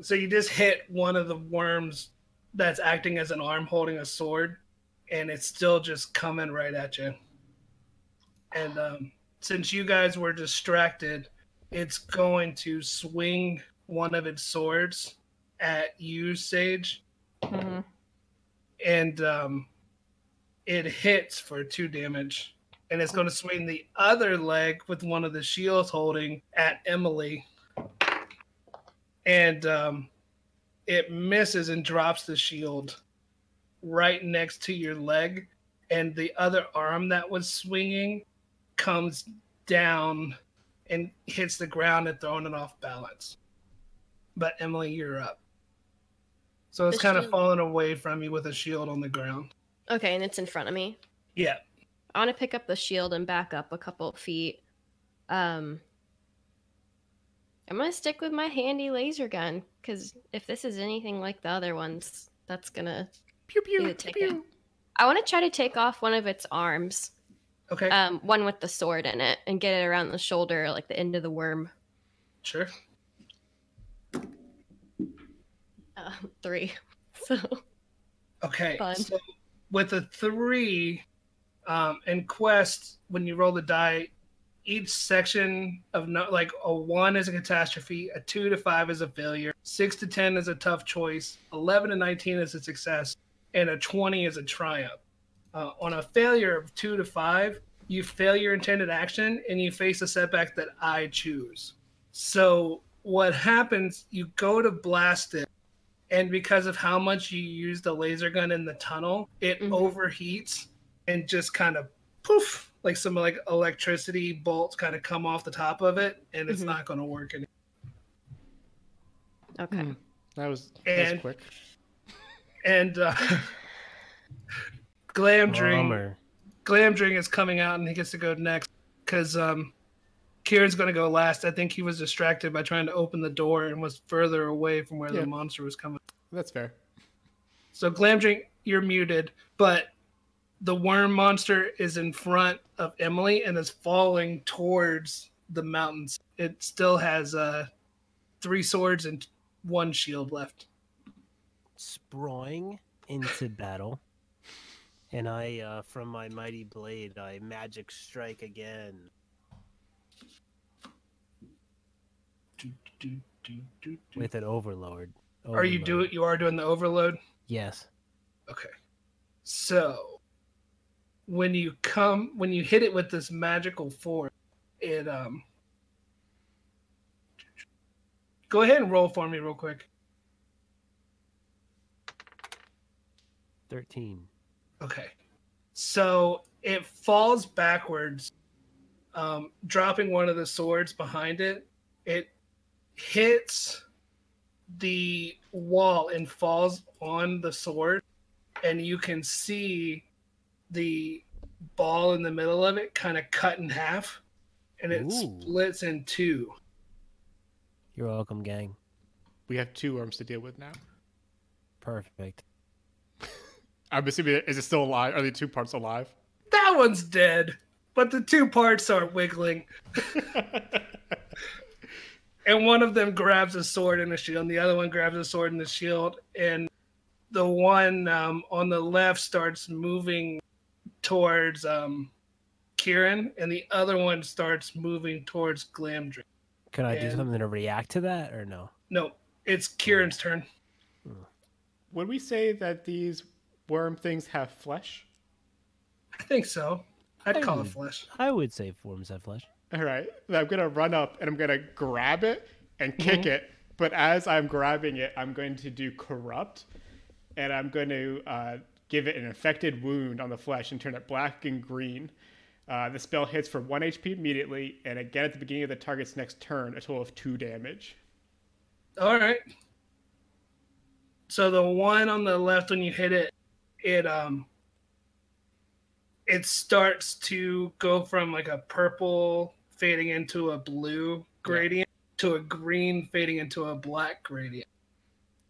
So you just hit one of the worms that's acting as an arm holding a sword, and it's still just coming right at you. And um, since you guys were distracted, it's going to swing one of its swords at you, Sage,
hmm
and um, it hits for two damage. And it's going to swing the other leg with one of the shields holding at Emily. And um, it misses and drops the shield right next to your leg. And the other arm that was swinging comes down and hits the ground and throwing it off balance. But Emily, you're up. So it's
The
kind of falling away from you with a shield on the ground.
Okay, and it's in front of me.
Yeah.
I want to pick up the shield and back up a couple feet. Um, I'm gonna stick with my handy laser gun because if this is anything like the other ones, that's gonna
Pew pew
the
pew
ticket.
pew.
I want to try to take off one of its arms,
Okay.
um, one with the sword in it, and get it around the shoulder, like the end of the worm.
sure.
Uh, [LAUGHS] three. [LAUGHS] So
Okay.
Fun.
So with a three, um, in Quest, when you roll the die, each section of no, like a one is a catastrophe, a two to five is a failure, six to ten is a tough choice, eleven to nineteen is a success, and a twenty is a triumph. Uh, on a failure of two to five, you fail your intended action and you face a setback that I choose. So what happens? You go to blast it and because of how much you use the laser gun in the tunnel, it
Mhm.
overheats and just kind of poof, like some like electricity bolts kind of come off the top of it, and it's
Mhm.
not going to work anymore.
okay.
Hmm. That was, that was
And-
quick.
And uh, [LAUGHS] Glamdring,
Bummer.
Glamdring is coming out, and he gets to go next because um, Kieran's going to go last. I think he was distracted by trying to open the door and was further away from where
Yeah.
the monster was coming.
That's fair.
So Glamdring, you're muted, but the worm monster is in front of Emily and is falling towards the mountains. It still has uh, three swords and one shield left.
Sproing into battle. And I, uh, from my mighty blade, I magic strike again.
Do, do, do,
with an overlord.
Are you do
Overload.
you are doing the overload?
Yes.
Okay. So when you come when you hit it with this magical force, it um Go ahead and roll for me real quick.
Thirteen.
Okay. So it falls backwards, um, dropping one of the swords behind it. It hits the wall and falls on the sword, and you can see the ball in the middle of it kind of cut in half, and it
Ooh.
splits in two.
You're welcome, gang.
We have two worms to deal with now.
Perfect. [LAUGHS]
I'm assuming is it still alive? Are the two parts alive?
That one's dead, but the two parts are wiggling. [LAUGHS] and one of them grabs a sword and a shield, and the other one grabs a sword and a shield, and the one um, on the left starts moving towards um, Kieran, and the other one starts moving towards Glamdring.
Can I do something to react to that or no?
No, it's Kieran's turn.
Would we say that these worm things have flesh?
I think so. I'd call it flesh.
I would say forms have flesh.
All right. I'm gonna run up and I'm gonna grab it and kick it. But as I'm grabbing it, I'm going to do corrupt, and I'm going to uh, give it an infected wound on the flesh and turn it black and green. Uh, the spell hits for one HP immediately, and again at the beginning of the target's next turn, a total of two damage.
All right. So the one on the left, when you hit it, it um, it starts to go from like a purple fading into a blue gradient to a green fading into a black gradient.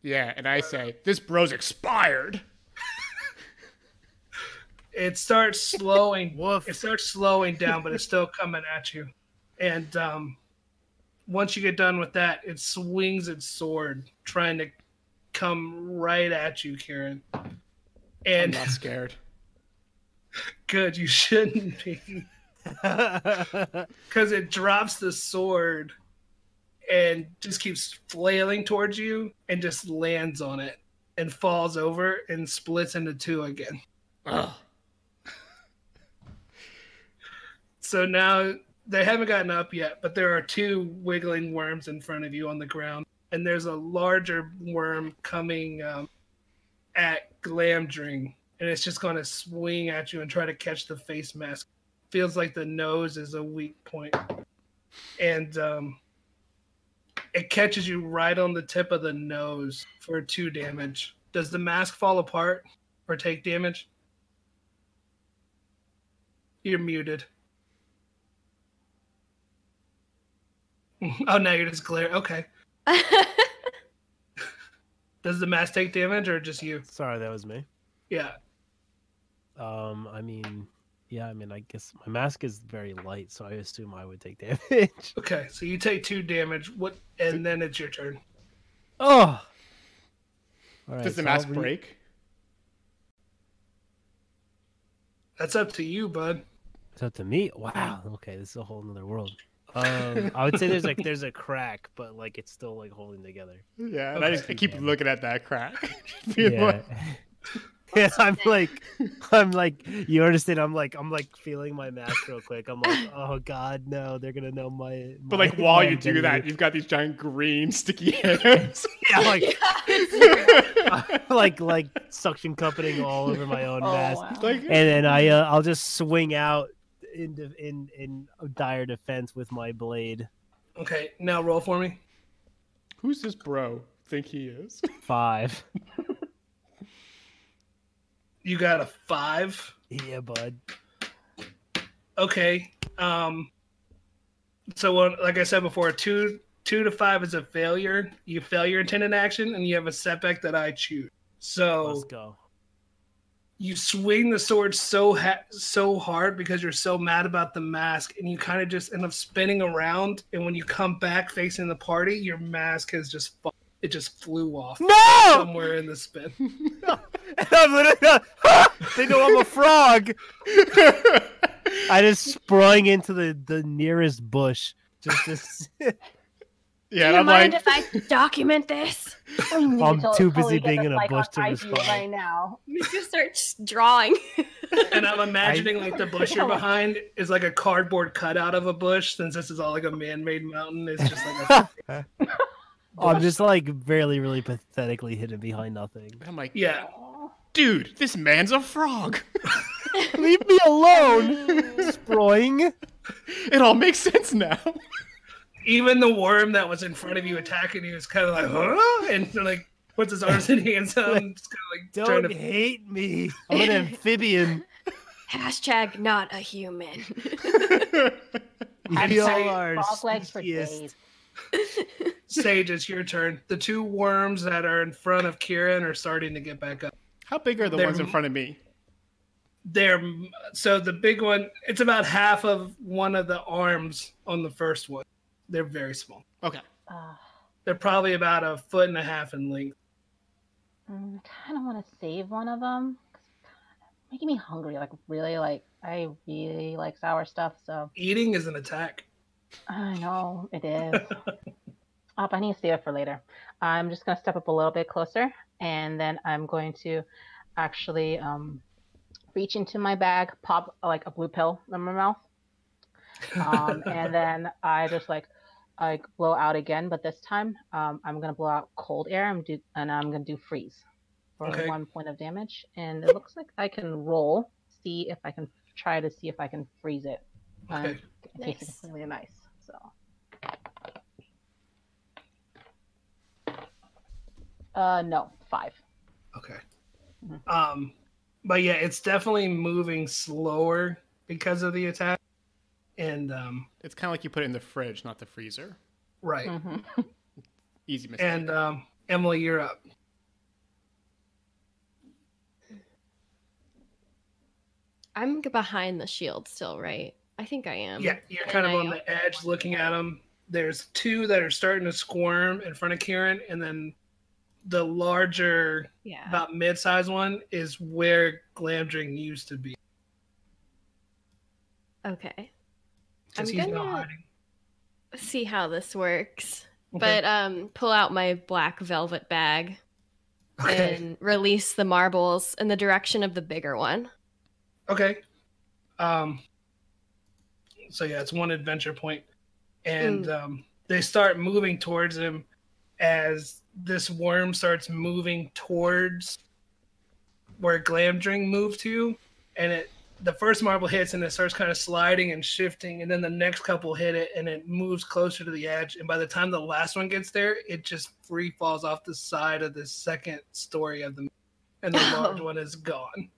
Yeah, and I say this bro's expired. [LAUGHS]
It starts slowing.
Woof.
it starts slowing down, but it's still coming at you. And um, once you get done with that, it swings its sword, trying to come right at you, Kieran.
I'm
And
not scared. [LAUGHS]
good, you shouldn't be, [LAUGHS] because it drops the sword and just keeps flailing towards you, and just lands on it and falls over and splits into two again.
Ugh.
So now they haven't gotten up yet, but there are two wiggling worms in front of you on the ground, and there's a larger worm coming um, at Glamdring, and it's just going to swing at you and try to catch the face mask. Feels like the nose is a weak point, and um, it catches you right on the tip of the nose for two damage. Does the mask fall apart or take damage? You're muted. [LAUGHS] Oh, now you're just glare. Okay. [LAUGHS] Does the mask take damage or just you?
Sorry, that was me.
Yeah.
Um, I mean, yeah, I mean, I guess my mask is very light, so I assume I would take [LAUGHS] damage.
Okay. So you take two damage. What? And then it's your turn.
oh. All right,
Does the
so
mask
re-
break?
That's up to you, bud.
It's up to me. Wow. Okay, this is a whole other world. Um, I would say there's like there's a crack, but like it's still like holding together.
Yeah, and I just I keep looking at that crack. [LAUGHS]
Yeah. [LAUGHS]
like-
yeah, I'm like, I'm like, you understand? I'm like, I'm like feeling my mask real quick. I'm like, [LAUGHS] oh god, no, they're gonna know my.
but like while
my
you do that, you've got these giant green sticky [LAUGHS] hands.
yeah, like, [LAUGHS] like, like suction cupping all over my own
Oh,
mask.
wow.
like
and then I uh, I'll just swing out in in in dire defense with my blade.
Okay. Now roll for me.
who's this bro? Think he is?
Five.
You got a five.
Yeah, bud.
Okay. Um. So, what, like I said before, two two to five is a failure. You fail your intended action, and you have a setback that I choose. So
Let's go.
you swing the sword so ha- so hard because you're so mad about the mask, and you kind of just end up spinning around. And when you come back facing the party, your mask has just fu- it just flew off
No!
somewhere in the spin. [LAUGHS] [LAUGHS]
I'm literally, they know I'm a frog. [LAUGHS] I just sprung into the the nearest bush. Just this. [LAUGHS]
Yeah,
Do you
I'm
mind
like,
if I document this?
We [LAUGHS] need
I'm
to
too busy being in a
like,
bush to respond.
right now.
You just start drawing.
And I'm imagining like the bush you're behind is like a cardboard cutout of a bush, since this is all like a man-made mountain. It's just like a
I'm just like barely, really pathetically hidden behind nothing.
I'm like,
yeah.
Aw.
dude, this man's a frog. [LAUGHS]
Leave me alone. Sproing.
It all makes sense now.
Even the worm that was in front of you attacking you is kind of like, huh? And like puts his arms and hands out and just kind of like
Don't
trying to.
hate me. I'm an amphibian.
Hashtag not a human.
I'm [LAUGHS]
We all are
Frog legs for days.
Sage, it's your turn. The two worms that are in front of Kieran are starting to get back up.
How big are the
They're
ones in front of me?
They're so the big one. It's about half of one of the arms on the first one. They're very small.
Okay.
Uh,
They're probably about a foot and a half in length.
mm, I kind of want to save one of them. Making me hungry, like really, like I really like sour stuff. So
Eating is an attack.
I know it [LAUGHS] is. oh, but I need to save it for later. I'm just gonna step up a little bit closer, and then I'm going to actually um, reach into my bag, pop like a blue pill in my mouth, um, [LAUGHS] and then I just like I blow out again. But this time, um, I'm gonna blow out cold air and do, and I'm gonna do freeze for
Okay.
one point of damage. And it looks like I can roll, see if I can try to see if I can freeze it. Um,
Okay.
in case it's
Nice.
completely nice. So. Uh, no, five.
Okay.
Mhm.
Um, but yeah, it's definitely moving slower because of the attack. And um,
It's kind of like you put it in the fridge, not the freezer.
right.
Mm-hmm. [LAUGHS]
Easy mistake.
And um, Emily, you're up.
I'm behind the shield still, right? I think I am.
Yeah, you're
And
kind of
I-
on the edge looking at them. There's two that are starting to squirm in front of Kieran, and then the larger,
Yeah.
about mid-sized one is where Glamdring used to be.
Okay. I'm
he's
gonna-
hiding.
See how this works.
Okay.
But um pull out my black velvet bag
okay.
and release the marbles in the direction of the bigger one.
Okay. Um. So yeah, it's one adventure point, and um, they start moving towards him as this worm starts moving towards where Glamdring moved to, and it the first marble hits and it starts kind of sliding and shifting, and then the next couple hit it and it moves closer to the edge, and by the time the last one gets there, it just free falls off the side of the second story of the, and the [LAUGHS] large one is gone.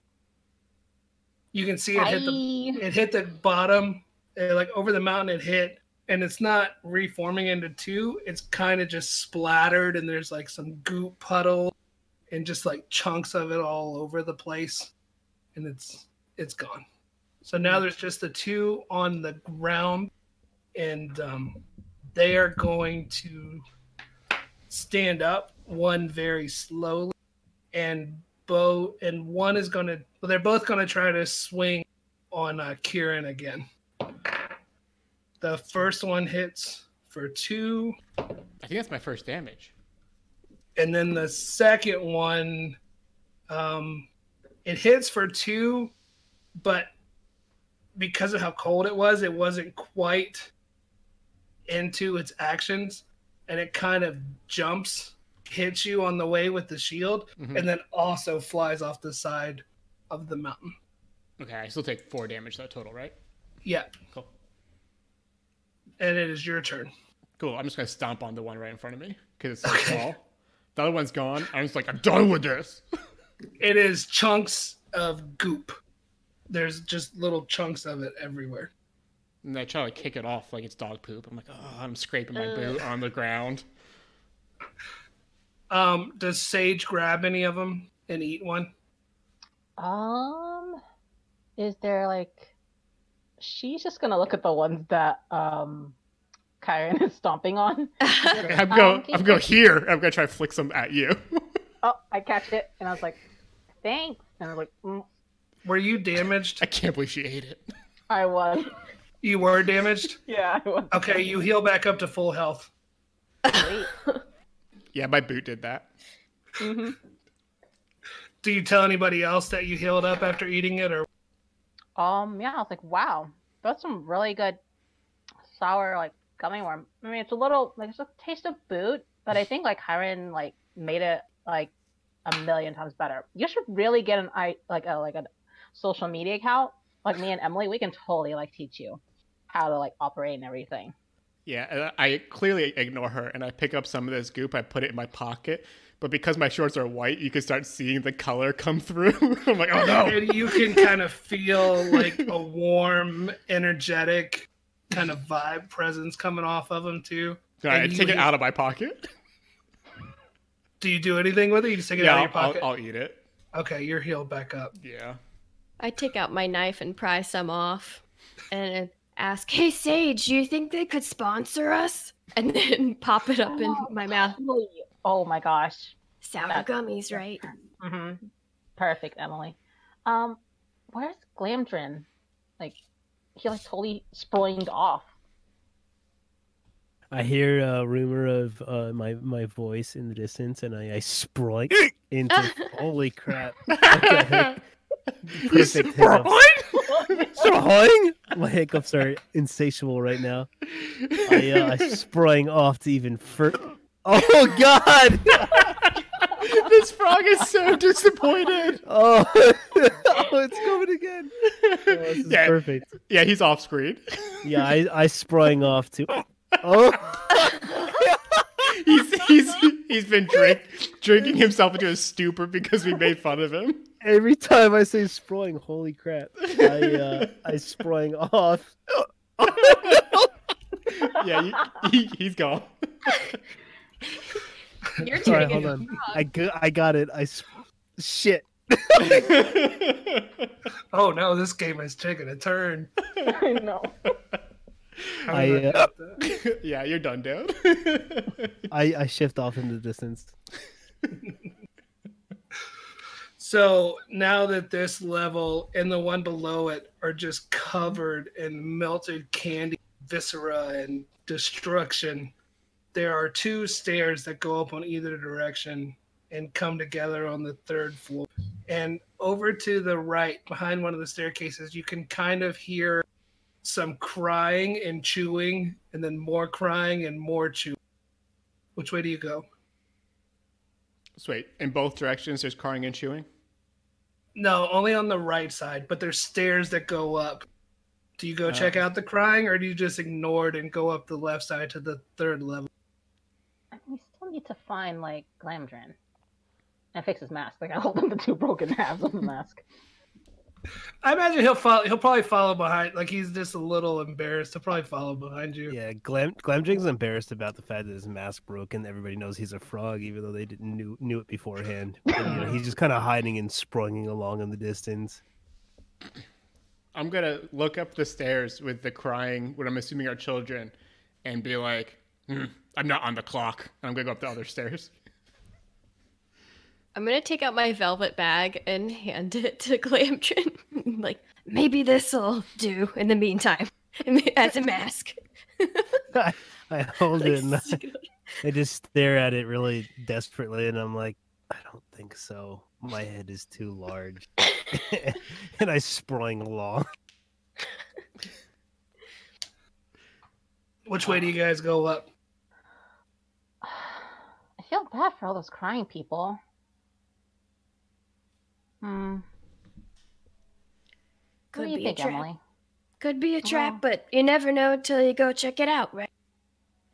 You can see it hit the it hit the bottom, uh, like over the mountain. It hit, and it's not reforming into two. It's kind of just splattered, and there's like some goop puddle, and just like chunks of it all over the place, and it's it's gone. So now there's just the two on the ground, and um, they are going to stand up. One very slowly, and Bo and one is going to. Well, they're both going to try to swing on uh, Kieran again. The first one hits for two,
I think that's my first damage.
and then the second one, um, it hits for two, but because of how cold it was, it wasn't quite into its actions, and it kind of jumps, hits you on the way with the shield,
Mhm.
and then also flies off the side of the mountain.
Okay, I still take four damage though total, right?
Yeah,
Cool.
And it is your turn.
Cool. I'm just gonna stomp on the one right in front of me because it's so
Okay.
small. The other one's gone. I'm just like, I'm done with this. [LAUGHS]
It is chunks of goop. There's just little chunks of it everywhere.
And I try to kick it off like it's dog poop. I'm like, oh, I'm scraping my
Ugh.
boot on the ground.
Um, does Sage grab any of them and eat one?
Um, is there like, she's just gonna look at the ones that um, Kyron is stomping on. [LAUGHS]
I'm
Um,
go.
can
I'm
you-
go here. I'm gonna try to flick some at you. [LAUGHS]
Oh, I catch it, and I was like, thanks. And I'm like, mm,
Were you damaged?
I can't believe she ate it.
I was.
You were damaged? [LAUGHS]
Yeah, I was.
Okay, you heal back up to full health.
Great.
Yeah, my boot did that.
hmm
Do you tell anybody else that you healed up after eating it or
Um, yeah, I was like, wow, that's some really good sour like gummy worm. I mean, it's a little like it's a taste of boot, but I think like Hiron like made it like a million times better. You should really get an i like a like a social media account, like me and Emily, we can totally like teach you how to like operate and everything.
Yeah, I clearly ignore her and I pick up some of this goop, I put it in my pocket. But because my shorts are white, you can start seeing the color come through. [LAUGHS] I'm like, oh no.
And you can kind of feel [LAUGHS] like a warm, energetic kind of vibe presence coming off of them too.
All right, I take
you-
it out of my pocket.
Do you do anything with it? You just take it
yeah,
out of your pocket.
I'll, I'll eat it.
Okay, you're healed back up.
Yeah.
I take out my knife and pry some off and ask, Hey, Sage, do you think they could sponsor us? And then [LAUGHS] pop it up in oh, my mouth.
Emily, Oh my gosh.
Sour
That's-
gummies, right?
Mm-hmm. Perfect, Emily. Um, where's Glamdrin? Like, he like totally spoiled off.
I hear a rumor of uh, my my voice in the distance, and I, I sprung [LAUGHS] into [LAUGHS] holy crap! [LAUGHS] Okay. Perfect hiccups. Sprung? My hiccups are insatiable right now. I, uh, I sprang off to even fur. Oh God! [LAUGHS]
this frog is so disappointed. [LAUGHS]
Oh, oh [LAUGHS] it's coming again. Oh, this is
Yeah.
perfect.
Yeah, he's off screen.
Yeah, I, I sprang off too. Oh,
he's he's he's been drink, drinking himself into a stupor because we made fun of him.
every time I say sprang, holy crap! I uh, I sprang off.
Yeah, he, he, he's gone.
You're
All
turning
right, hold
into a
on.
frog.
I got I got it. I sp- shit. [LAUGHS]
Oh no, this game has taken a turn. [LAUGHS]
I know.
I, uh, [LAUGHS]
yeah, you're done, dude.
I I shift off into the distance.
So now that this level and the one below it are just covered in melted candy, viscera, and destruction, there are two stairs that go up on either direction and come together on the third floor. And over to the right, behind one of the staircases, you can kind of hear some crying and chewing, and then more crying and more chewing. Which way do you go?
so wait, in both directions, there's crying and chewing.
No, only on the right side, but there's stairs that go up. Do you go
Oh.
check out the crying or do you just ignore it and go up the left side to the third level?
We still need to find like Glamdrin and fix his mask. Like I hold up the two broken halves of the mask. [LAUGHS]
I imagine he'll follow he'll probably follow behind like he's just a little embarrassed. He'll probably follow behind you.
Yeah, Glam Glamdring's embarrassed about the fact that his mask broke and everybody knows he's a frog, even though they didn't knew knew it beforehand. And, you know, he's just kind of hiding and sprunging along in the distance.
I'm gonna look up the stairs with the crying, what I'm assuming are children, and be like, "Hmm, "I'm not on the clock." And I'm gonna go up the other stairs.
I'm gonna take out my velvet bag and hand it to Glamdring. [LAUGHS] like, maybe this'll do in the meantime [LAUGHS] as a mask. [LAUGHS]
I, I hold it and I, I just stare at it really desperately, and I'm like, I don't think so. My head is too large, and I sprung along.
Which way do you guys go up?
I feel bad for all those crying people. Hmm. What
Could
do you
be a
think,
trap.
Emily?
Could be a trap,
Well-
but you never know till you go check it out, right?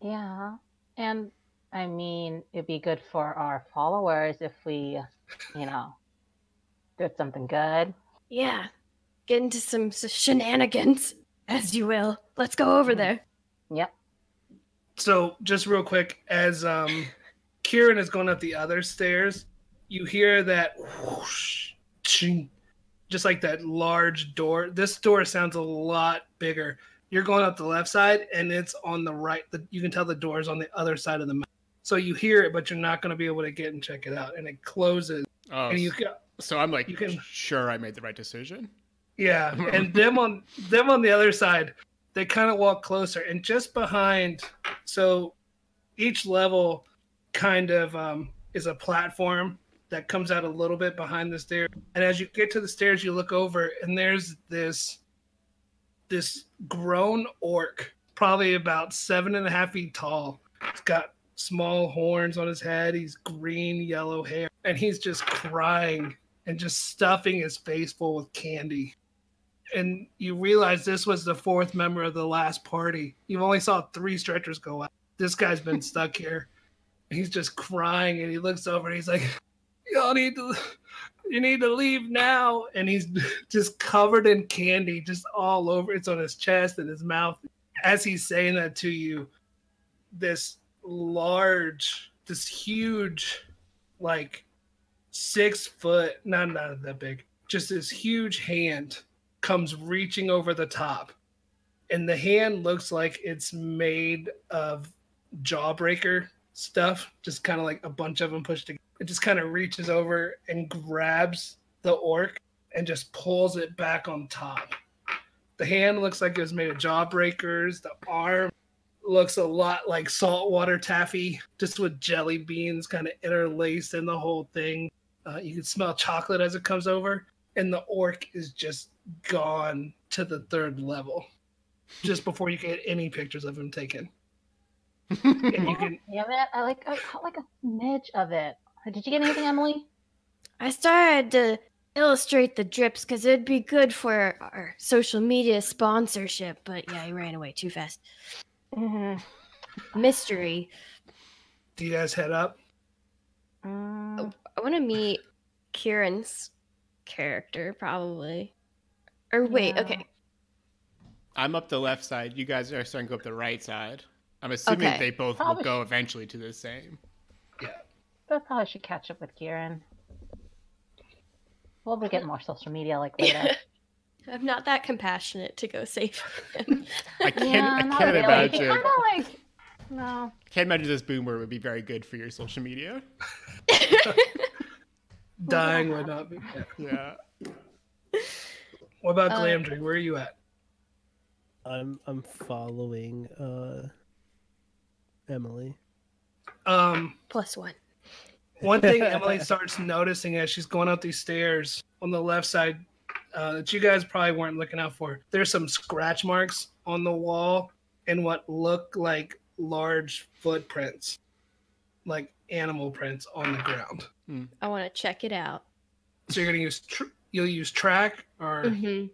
Yeah, and I mean, it'd be good for our followers if we, you know, did something good.
Yeah. Get into some shenanigans, as you will. Let's go over
Mhm.
there.
Yep.
So just real quick, as um Kieran is going up the other stairs, you hear that whoosh, ching, just like that large door. This door sounds a lot bigger. You're going up the left side, and it's on the right. The, you can tell the door is on the other side of the map. So you hear it, but you're not going to be able to get and check it out. And it closes,
Oh,
and you can,
so I'm like,
you can-
sure, I made the right decision.
Yeah, [LAUGHS] and them on them on the other side, they kind of walk closer, and just behind. So each level kind of um, is a platform that comes out a little bit behind the stairs, and as you get to the stairs, you look over, and there's this this grown orc, probably about seven and a half feet tall. He's got small horns on his head. He's green, yellow hair, and he's just crying and just stuffing his face full with candy. And you realize this was the fourth member of the last party. You only saw three stretchers go out. This guy's been [LAUGHS] stuck here. He's just crying and he looks over and he's like, Y'all need to you need to leave now. And he's [LAUGHS] just covered in candy, just all over. It's on his chest and his mouth. As he's saying that to you, this large, this huge, like six foot, not not that big, just this huge hand comes reaching over the top. And the hand looks like it's made of jawbreaker stuff, just kind of like a bunch of them pushed together. It just kind of reaches over and grabs the orc and just pulls it back on top. The hand looks like it was made of jawbreakers. The arm looks a lot like saltwater taffy, just with jelly beans kind of interlaced in the whole thing. Uh, you can smell chocolate as it comes over, and the orc is just gone to the third level just before you get any pictures of him taken. And you [LAUGHS] can
Yeah, man, I like I caught like a smidge of it. Did you get anything, Emily?
I started to illustrate the drips because it'd be good for our social media sponsorship, but yeah, he ran away too fast.
Mm-hmm.
Mystery.
do you guys head up?
Mm,
I want to meet Kieran's character, probably. Or wait,
Yeah.
okay.
I'm up the left side. You guys are starting to go up the right side. I'm assuming
Okay.
they both will
Probably
go eventually to the same. Yeah.
But I probably should catch up with Kieran. We'll be getting more social media like [LAUGHS] later.
I'm not that compassionate to go save him. [LAUGHS]
I can't.
yeah,
I can't
really.
imagine.
Kinda like no.
Can't imagine this boomer would be very good for your social media. [LAUGHS]
Dying would not be. yeah.
Yeah.
What about
Uh,
Glamdring? Where are you at?
I'm I'm following uh Emily.
Um,
Plus one.
one thing Emily starts noticing as she's going up these stairs on the left side uh, that you guys probably weren't looking out for. There's some scratch marks on the wall and what look like large footprints, like animal prints on the ground.
I want to check it out.
So you're gonna use tr- you'll use track or
hmm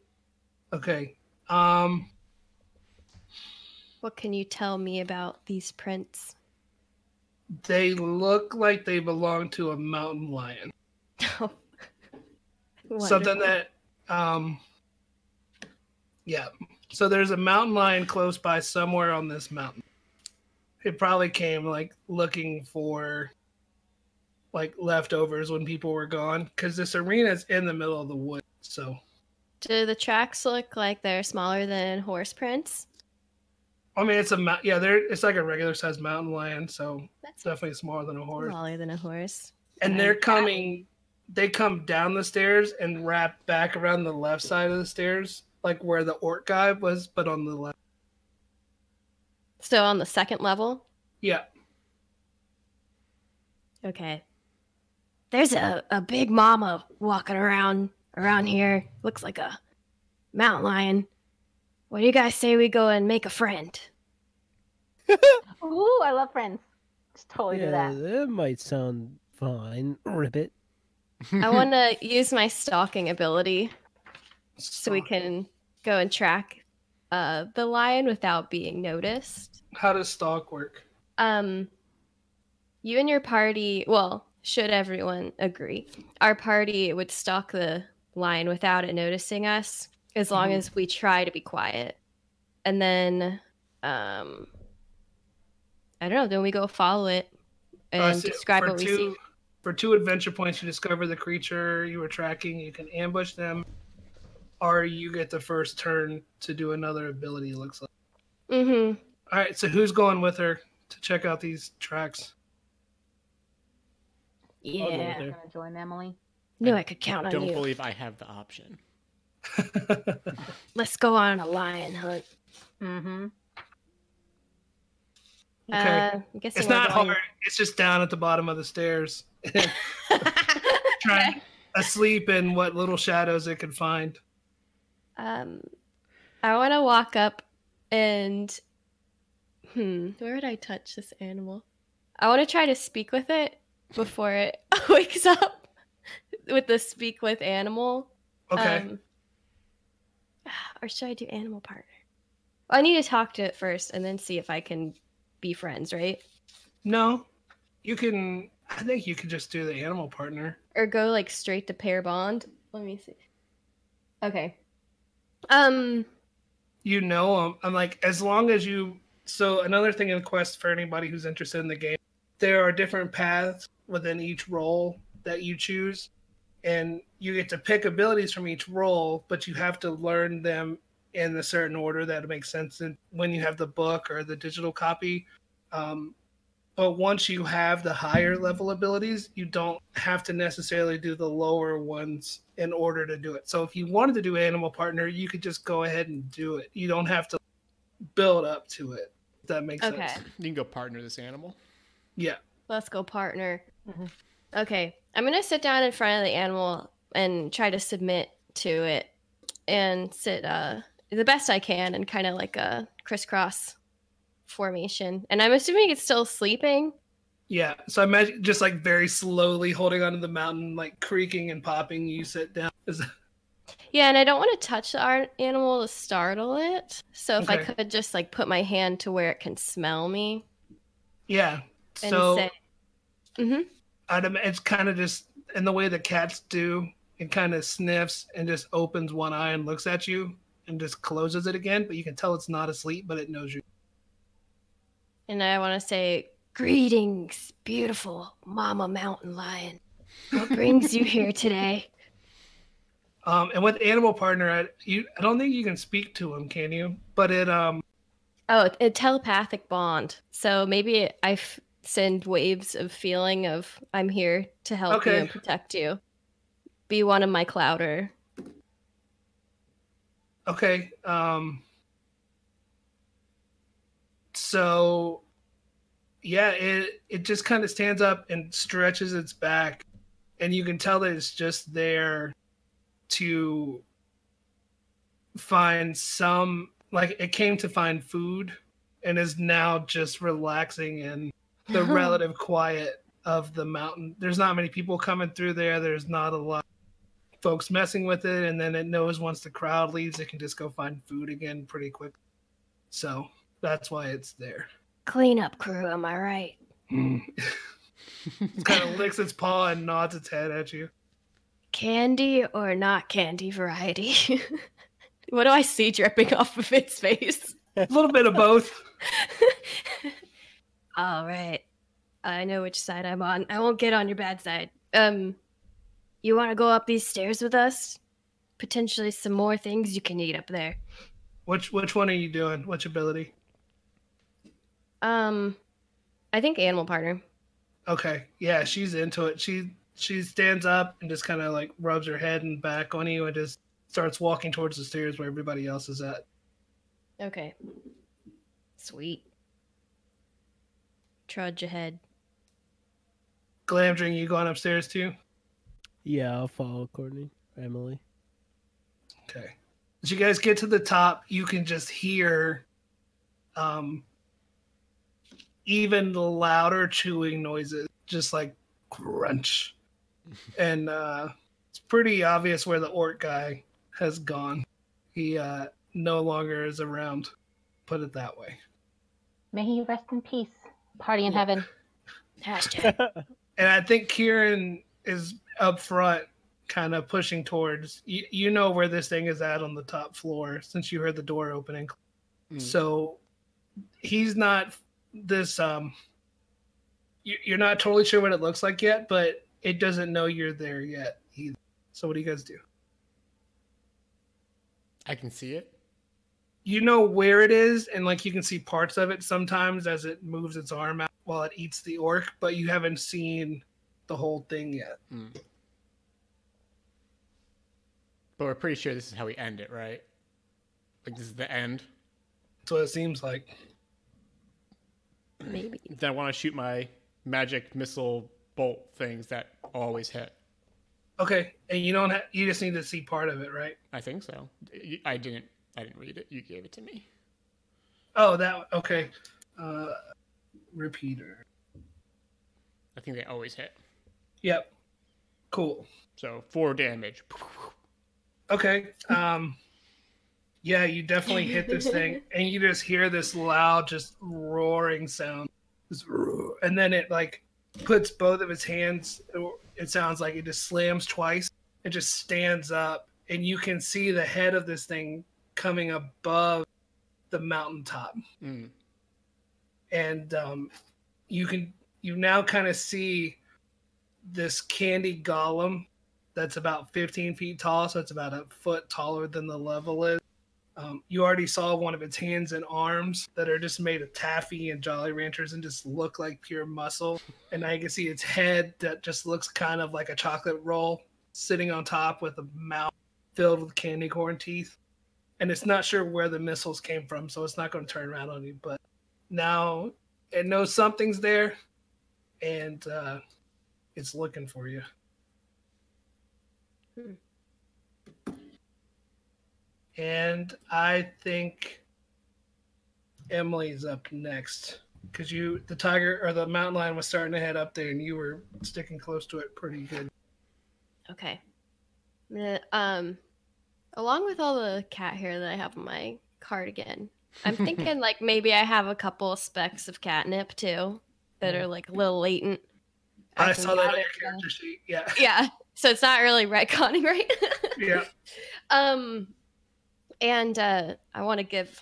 okay. Um,
What can you tell me about these prints?
they look like they belong to a mountain lion. [LAUGHS] something that um yeah so there's a mountain lion close by somewhere on this mountain it probably came like looking for like leftovers when people were gone because this arena's in the middle of the woods so
Do the tracks look like they're smaller than horse prints?
I mean it's a yeah they're it's like a regular sized mountain lion so
That's
definitely smaller than a horse
smaller than a horse.
and they're coming they come down the stairs and wrap back around the left side of the stairs like where the orc guy was but on the left
So on the second level?
yeah
Okay. There's a, a big mama walking around around here. Looks like a mountain lion. What do you guys say we go and make a friend? [LAUGHS]
Ooh, I love friends. Just totally do
yeah,
that.
that might sound fine. Ribbit.
I [LAUGHS] want to use my stalking ability so we can go and track uh, the lion without being noticed.
How does stalk work?
Um, you and your party, well, should everyone agree, our party would stalk the lion without it noticing us, as long
Mhm.
as we try to be quiet. And then, um, I don't know. Then we go follow it and
Uh, so
describe
for
what we
two,
see.
For two adventure points, you discover the creature you were tracking. You can ambush them, or you get the first turn to do another ability. It looks like.
Mm-hmm.
All right, so who's going with her to check out these tracks?
Yeah.
I'm gonna join Emily.
Knew I could count on you.
Don't believe I have the option. [LAUGHS]
Let's go on a lion hunt.
Mm-hmm.
Okay.
Uh, I'm guessing
it's not
going-
hard. It's just down at the bottom of the stairs, [LAUGHS] [LAUGHS] trying asleep in what little shadows it could find.
Um, I want to walk up and hmm, where would I touch this animal? I want to try to speak with it before it wakes up. with the speak with animal.
Okay.
Um, [SIGHS] or should I do animal partner? Well, I need to talk to it first and then see if I can be friends, right?
no, you can. I think you could just do the animal partner.
Or go like straight to pair bond. Let me see. Okay. Um.
You know, um, I'm like as long as you. So another thing in Quest for anybody who's interested in the game, there are different paths within each role that you choose, and you get to pick abilities from each role, but you have to learn them in a certain order that makes sense in, when you have the book or the digital copy. Um, but once you have the higher level abilities, you don't have to necessarily do the lower ones in order to do it. So if you wanted to do animal partner, you could just go ahead and do it. You don't have to build up to it. If that makes
Okay.
sense.
You can go partner this animal.
Yeah.
Let's go partner.
Mhm.
Okay. I'm gonna sit down in front of the animal and try to submit to it, and sit uh the best I can and kind of like a crisscross formation. And I'm assuming it's still sleeping.
Yeah. So I imagine just like very slowly holding onto the mountain, like creaking and popping. You sit down. [LAUGHS]
Yeah, and I don't want to touch the animal to startle it. So if I could just like put my hand to where it can smell me
Yeah.
and
So
say, mm-hmm.
I'd, it's kind of just in the way the cats do. It kind of sniffs and just opens one eye and looks at you and just closes it again. But you can tell it's not asleep, but it knows you.
and I want to say, greetings, beautiful mama mountain lion. What brings you here today? [LAUGHS]
Um, and with animal partner, I, you I don't think you can speak to him, can you? But it um
Oh, a telepathic bond. So maybe I f- send waves of feeling of I'm here to help you and protect you. Be one of my clowder.
Okay. Um so yeah, it it just kind of stands up and stretches its back and you can tell that it's just there to find some like it came to find food and is now just relaxing in the [LAUGHS] relative quiet of the mountain. There's not many people coming through there. There's not a lot of folks messing with it, and then it knows once the crowd leaves, it can just go find food again pretty quick. So that's why it's there.
Cleanup crew, am I right?
it kind of licks its paw and nods its head at you.
Candy or not candy variety? [LAUGHS] what do I see dripping off of its face?
A little bit of both. [LAUGHS]
All right. I know which side I'm on. I won't get on your bad side. Um, you want to go up these stairs with us? Potentially some more things you can eat up there.
Which which one are you doing? Which ability?
Um, I think animal partner.
Okay, yeah, she's into it. She she stands up and just kind of like rubs her head and back on you and just starts walking towards the stairs where everybody else is at.
Okay. Sweet. Trudge ahead.
Glamdring, you going upstairs too?
Yeah, I'll follow Courtney, Emily.
Okay. As you guys get to the top, you can just hear um even the louder chewing noises, just like crunch. [LAUGHS] and uh it's pretty obvious where the orc guy has gone. He uh no longer is around. Put it that way.
May he rest in peace. Party in
Yeah.
heaven.
Hashtag. [LAUGHS]
And I think Kieran is up front, kind of pushing towards. You, you know where this thing is at on the top floor since you heard the door opening.
Mm.
So he's not this. Um, you, you're not totally sure what it looks like yet, but it doesn't know you're there yet either. So what do you guys do?
I can see it.
You know where it is, and like you can see parts of it sometimes as it moves its arm out while it eats the orc, but you haven't seen the whole thing yet.
Mm. But we're pretty sure this is how we end it, right? Like this is the end.
That's what it seems like.
Maybe.
Then I want to shoot my magic missile bolt things that always hit.
Okay, and you don't have, you just need to see part of it, right?
I think so. i didn't. I didn't read it. You gave it to me.
Oh, that okay. Uh, repeater.
I think they always hit.
Yep. Cool.
So four damage.
Okay. Um yeah, you definitely hit this thing [LAUGHS] and you just hear this loud just roaring sound. And then it like puts both of its hands it sounds like it just slams twice. It just stands up and you can see the head of this thing coming above the mountaintop.
Mm.
And um you can you now kind of see this candy golem that's about 15 feet tall, so it's about a foot taller than the level is. Um, you already saw one of its hands and arms that are just made of taffy and Jolly Ranchers and just look like pure muscle. And now you can see its head that just looks kind of like a chocolate roll sitting on top with a mouth filled with candy corn teeth. And it's not sure where the missiles came from, so it's not going to turn around on you. But now it knows something's there and uh, it's looking for you.
Hmm.
And I think Emily's up next because you, the tiger or the mountain lion was starting to head up there, and you were sticking close to it pretty good.
Okay. I'm gonna, um, along with all the cat hair that I have on my cardigan, I'm [LAUGHS] thinking like maybe I have a couple of specks of catnip too that are like a little latent.
I,
can
saw that on your character sheet. Yeah. [LAUGHS]
Yeah. So it's not really retconning, [LAUGHS] right?
Yeah.
Um, and uh, I want to give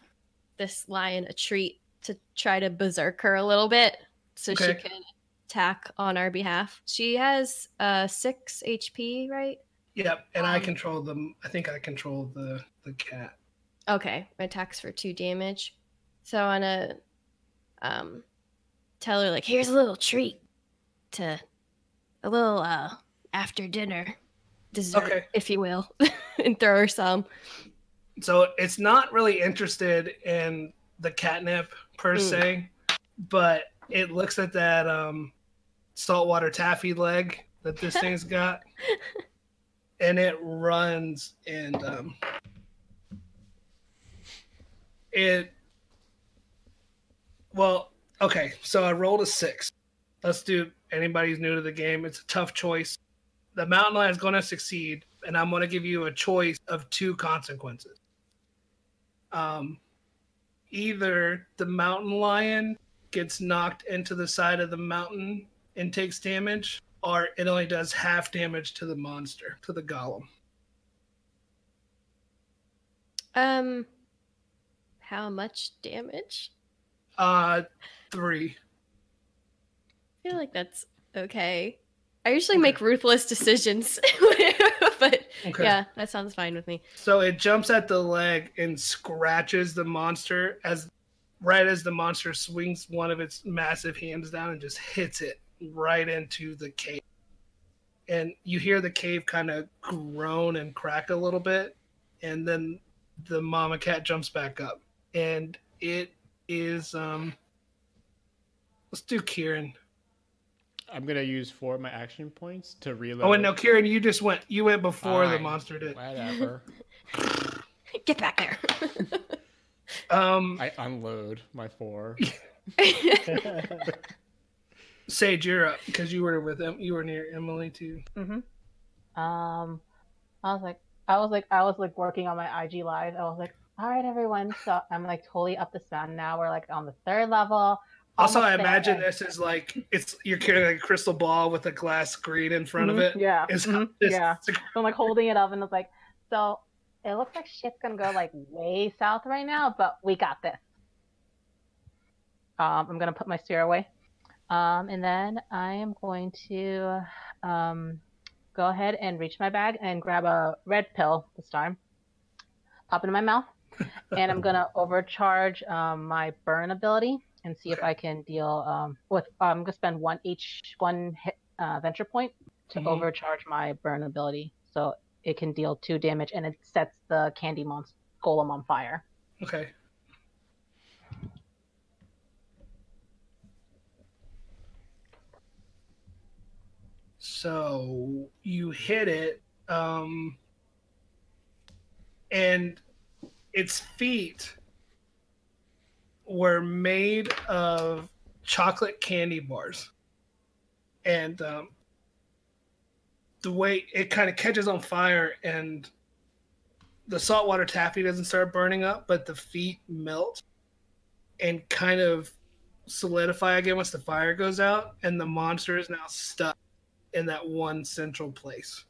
this lion a treat to try to berserk her a little bit so she can attack on our behalf. She has uh six HP, right?
Yep. And I
Um,
control them. I think I control the the cat.
Okay, my attacks for two damage. So I wanna um tell her like here's a little treat to a little uh after dinner dessert,
Okay.
if you will, [LAUGHS] and throw her some.
So it's not really interested in the catnip per
Mm.
se, but it looks at that um, saltwater taffy leg that this [LAUGHS] thing's got, and it runs and um, it. Well, okay, so I rolled a six. Let's do anybody's new to the game. It's a tough choice. The mountain lion is going to succeed, and I'm going to give you a choice of two consequences um, either the mountain lion gets knocked into the side of the mountain and takes damage, or it only does half damage to the monster, to the golem.
Um how much damage?
Uh, three.
I feel like that's okay. I usually
Okay.
make ruthless decisions, [LAUGHS] but
Okay.
yeah, that sounds fine with me.
So it jumps at the leg and scratches the monster as right as the monster swings one of its massive hands down and just hits it right into the cave. And you hear the cave kind of groan and crack a little bit, and then the mama cat jumps back up. And it is um let's do Kieran.
I'm gonna use four of my action points to reload.
Oh and no, Kieran, you just went you went before the monster did.
Whatever. [LAUGHS]
Get back there.
Um
I unload my four. [LAUGHS] [LAUGHS]
Sage, you're up because you were with. You were near Emily too.
Mm-hmm. Um, I was like, I was like, I was like working on my IG live. I was like, all right, everyone. So I'm like totally up this mountain now. We're like on the third level.
Also, I
almost there.
imagine this is like it's you're carrying like a crystal ball with a glass screen in front of
Mhm,
it.
Yeah. Mhm,
this-
yeah. So I'm like holding it up and it's like, so it looks like shit's gonna go like way south right now, but we got this. Um, I'm gonna put my spear away. Um, and then I am going to um, go ahead and reach my bag and grab a red pill this time. Pop it in my mouth. and I'm gonna [LAUGHS] overcharge um, my burn ability and see if I can deal um, with. I'm gonna spend one each one hit uh, venture point to
Mhm.
overcharge my burn ability, so it can deal two damage and it sets the candy monster golem on fire.
Okay. So you hit it, um, and its feet were made of chocolate candy bars, and um, the way it kind of catches on fire and the saltwater taffy doesn't start burning up, but the feet melt and kind of solidify again once the fire goes out, and the monster is now stuck in that one central place.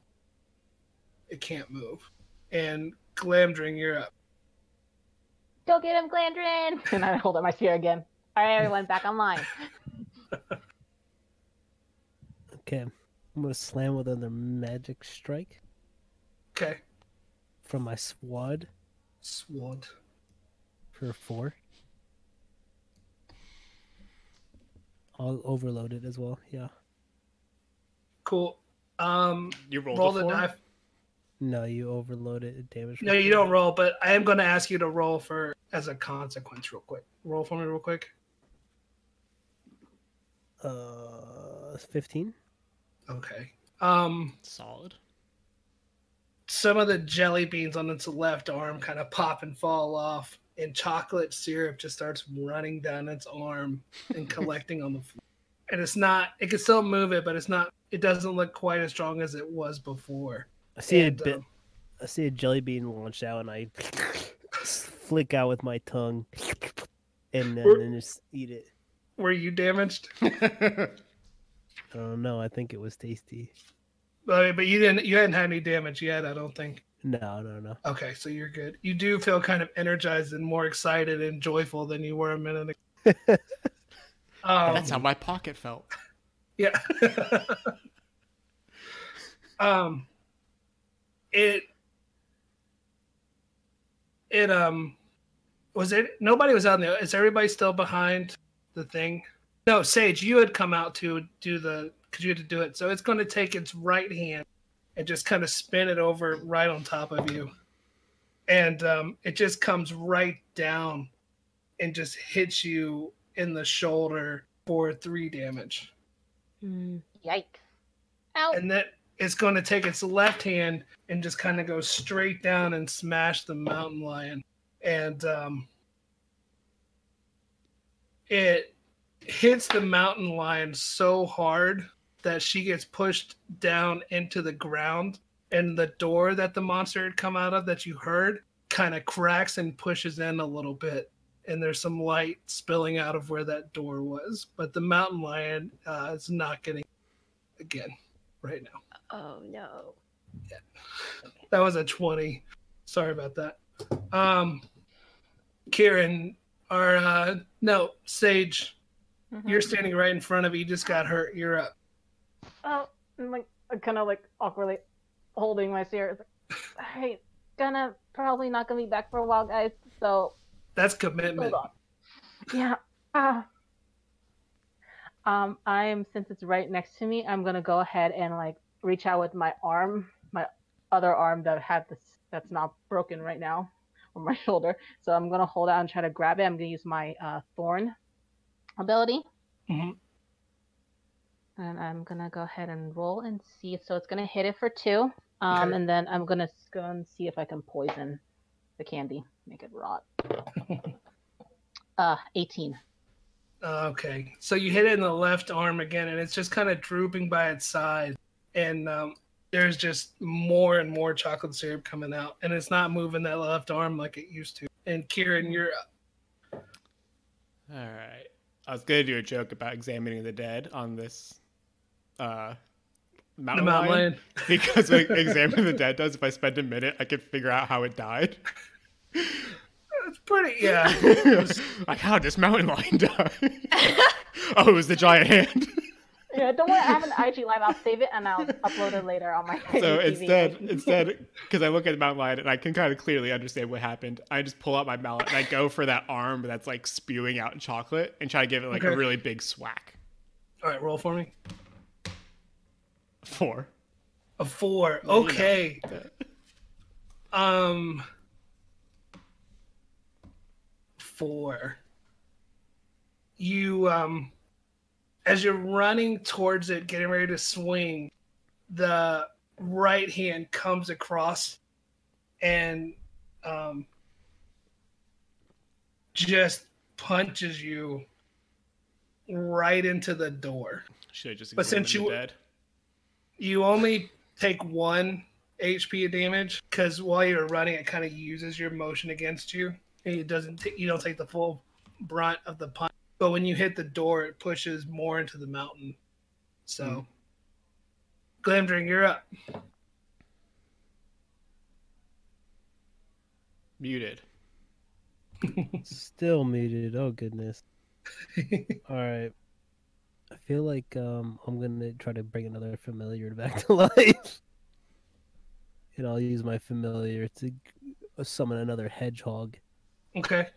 It can't move. And Glamdring, you're up.
Go get him, Glamdring! [LAUGHS] And I hold up my spear again. All right, everyone, back online. [LAUGHS]
Okay. I'm gonna slam with another magic strike
Okay.
from my sword
Sword.
for four. I'll overload it as well. Yeah.
Cool. Um,
You rolled
roll
a
the
four?
die.
No, you overload it. Damage.
No, you don't roll, but I am going to ask you to roll for as a consequence, real quick. Roll for me, real quick.
Uh, fifteen.
Okay. Um,
Solid.
some of the jelly beans on its left arm kind of pop and fall off, and chocolate syrup just starts running down its arm and [LAUGHS] collecting on the floor. And it's not. It can still move it, but it's not. It doesn't look quite as strong as it was before.
I see
And,
a bit.
um,
I see a jelly bean launch out, and I [LAUGHS] flick out with my tongue, and then, then just eat it.
were you damaged? [LAUGHS]
I don't know. I think it was tasty.
But but you didn't. You hadn't had any damage yet. I don't think.
No, no, no.
Okay, so you're good. You do feel kind of energized and more excited and joyful than you were a minute ago. [LAUGHS] um,
That's how my pocket felt.
Yeah. [LAUGHS] um, it it um was it nobody was out there. Is everybody still behind the thing? No, Sage, you had come out to do the because you had to do it. So it's going to take its right hand and just kind of spin it over right on top of you, and um, it just comes right down and just hits you in the shoulder for three damage.
Yikes. Ow.
And then it's going to take its left hand and just kind of go straight down and smash the mountain lion. And um, it hits the mountain lion so hard that she gets pushed down into the ground. And the door that the monster had come out of that you heard kind of cracks and pushes in a little bit. And there's some light spilling out of where that door was. But the mountain lion uh, is not getting again right now.
Oh no.
Yeah, That was a 20. Sorry about that. Um Kieran, or uh no, Sage,
Mhm.
you're standing right in front of you, just got hurt. You're up.
Oh, I'm like kind of like awkwardly holding my spear. It's like, all right, gonna probably not gonna be back for a while, guys. So
That's commitment.
Yeah. Ah. Um, I'm since it's right next to me, I'm gonna go ahead and like reach out with my arm, my other arm that had this that's not broken right now on my [LAUGHS] shoulder. So I'm gonna hold out and try to grab it. I'm gonna use my uh, thorn ability.
Mhm.
And I'm gonna go ahead and roll and see. So it's gonna hit it for two. Um,
Okay.
and then I'm gonna go and see if I can poison the candy, make it rot. [LAUGHS] uh, 18.
Okay. So you hit it in the left arm again, and it's just kind of drooping by its side. And um, there's just more and more chocolate syrup coming out, and it's not moving that left arm like it used to. And Kieran, you're up.
All right. I was gonna do a joke about examining the dead on this uh
the
mountain,
mountain
lion,
lion. [LAUGHS]
because like [LAUGHS] examining the dead does if I spend a minute I could figure out how it died.
It's pretty, yeah. [LAUGHS]
like how did this mountain lion die? [LAUGHS] oh, it was the giant hand. [LAUGHS]
Yeah, don't worry. I have an IG live. I'll save it and I'll upload it later on my.
so
IGTV.
instead, instead, because I look at the mountain lion and I can kind of clearly understand what happened, I just pull out my mallet and I go for that arm that's like spewing out chocolate and try to give it like a really big swack.
All right, roll for me.
Four.
A four.
Yeah.
Okay. Um. Four. You um, as you're running towards it, getting ready to swing, the right hand comes across, and um, just punches you right into the door.
Should have just
But since you-
dead.
you only take one HP of damage because while you're running, it kind of uses your motion against you. And it doesn't. T- you don't take the full brunt of the punch. But when you hit the door, it pushes more into the mountain. So, Glamdring, you're up.
Muted. [LAUGHS]
Still muted. Oh goodness. [LAUGHS] All right. I feel like um I'm gonna try to bring another familiar [LAUGHS] back to life. And I'll use my familiar to summon another hedgehog.
Okay.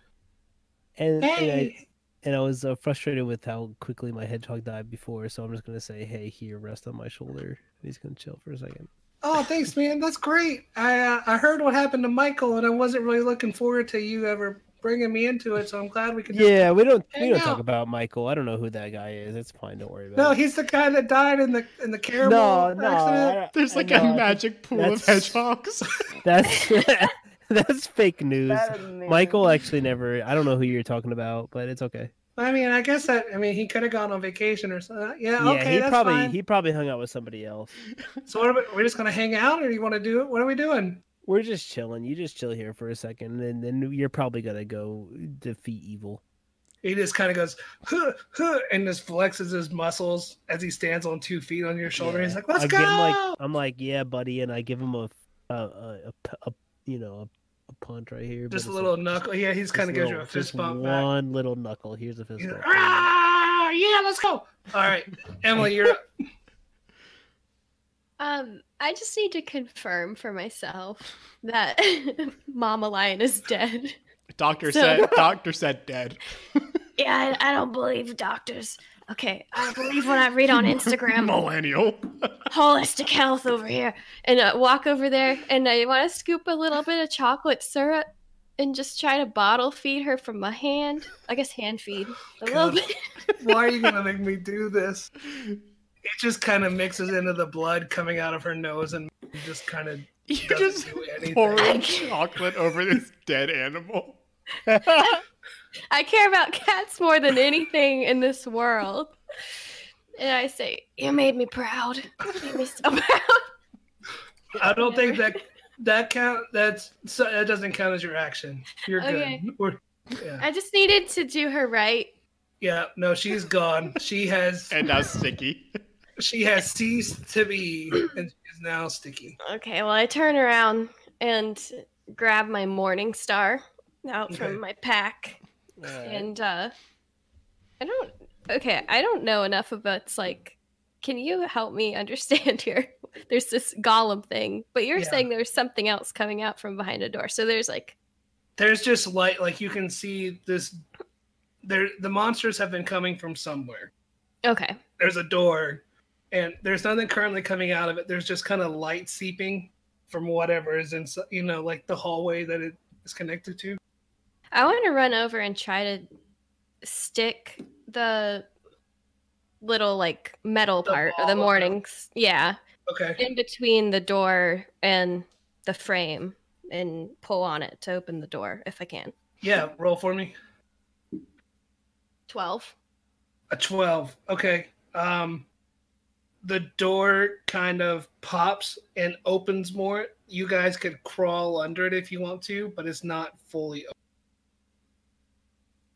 And and I,
Hey.
and I was uh, frustrated with how quickly my hedgehog died before, so I'm just gonna say, "Hey, here, rest on my shoulder." And he's gonna chill for a second.
Oh, thanks, [LAUGHS] man. That's great. I uh, I heard what happened to Michael, and I wasn't really looking forward to you ever bringing me into it. So I'm glad we could.
Yeah, we don't we don't
out.
talk about Michael. I don't know who that guy is. It's fine. Don't worry about
No,
it.
he's the guy that died in the in the
no,
caramel
no.
accident.
I-
There's like
know, I
a
think
magic pool of hedgehogs. [LAUGHS]
That's [LAUGHS] [LAUGHS] that's fake news.
That is amazing.
Michael actually never. I don't know who you're talking about, but it's okay.
I mean, I guess that. I mean, he could have gone on vacation or something. Uh, yeah.
Yeah,
okay.
he
that's
probably
fine.
he probably hung out with somebody else. [LAUGHS]
So what are we, we're just gonna hang out, or do you want to do it? What are we doing?
We're just chilling. You just chill here for a second, and then you're probably gonna go defeat evil.
He just kind of goes, huh, huh, and just flexes his muscles as he stands on two feet on your shoulder. He's like, "Let's
I
go!"
Like, I'm like, yeah, buddy, and I give him a a a, a, a you know a, a punch right here.
just a
it's
little knuckle. Yeah, he's kind of gives you a fist
just
bump back.
One little knuckle. Here's a fist bump.
like, ah, yeah, let's go. All right, [LAUGHS] Emily, you're up. [LAUGHS]
Um, I just need to confirm for myself that [LAUGHS] Mama Lion is dead.
Doctor
So-
said. Doctor said dead.
Yeah, I, I don't believe doctors. Okay, I believe what I read on Instagram.
Millennial.
Holistic health over here, and uh, walk over there, and I want to scoop a little bit of chocolate syrup and just try to bottle feed her from my hand. I guess hand feed a little bit. [LAUGHS]
Why are you gonna make me do this? It just kind of mixes into the blood coming out of her nose and just kind of
You just
do
pouring chocolate over this dead animal. [LAUGHS]
I care about cats more than anything in this world. And I say, You made me proud. You made me so [LAUGHS] proud.
I don't think that that count. That's so, that doesn't count as your action. You're
Okay.
good. We're, yeah,
I just needed to do her right.
yeah. No, she's gone. She has [LAUGHS]
And now sticky.
she has ceased to be, and she's now sticky.
Okay, well, I turn around and grab my Morning Star out
Okay.
from my pack.
Alright.
And uh I don't okay, I don't know enough about like can you help me [LAUGHS] understand here? There's this golem thing, but you're
Yeah.
saying there's something else coming out from behind a door. So there's like
There's just light. Like you can see this. There, the monsters have been coming from somewhere.
okay.
There's a door, and there's nothing currently coming out of it. There's just kind of light seeping from whatever is in, you know, like the hallway that it is connected to.
I want to run over and try to stick the little like metal
The
part of the mornings. Yeah.
Okay.
in between the door and the frame and pull on it to open the door if I can.
Yeah. Roll for me.
12.
A 12. Okay. Um the door kind of pops and opens more. You guys could crawl under it if you want to, but it's not fully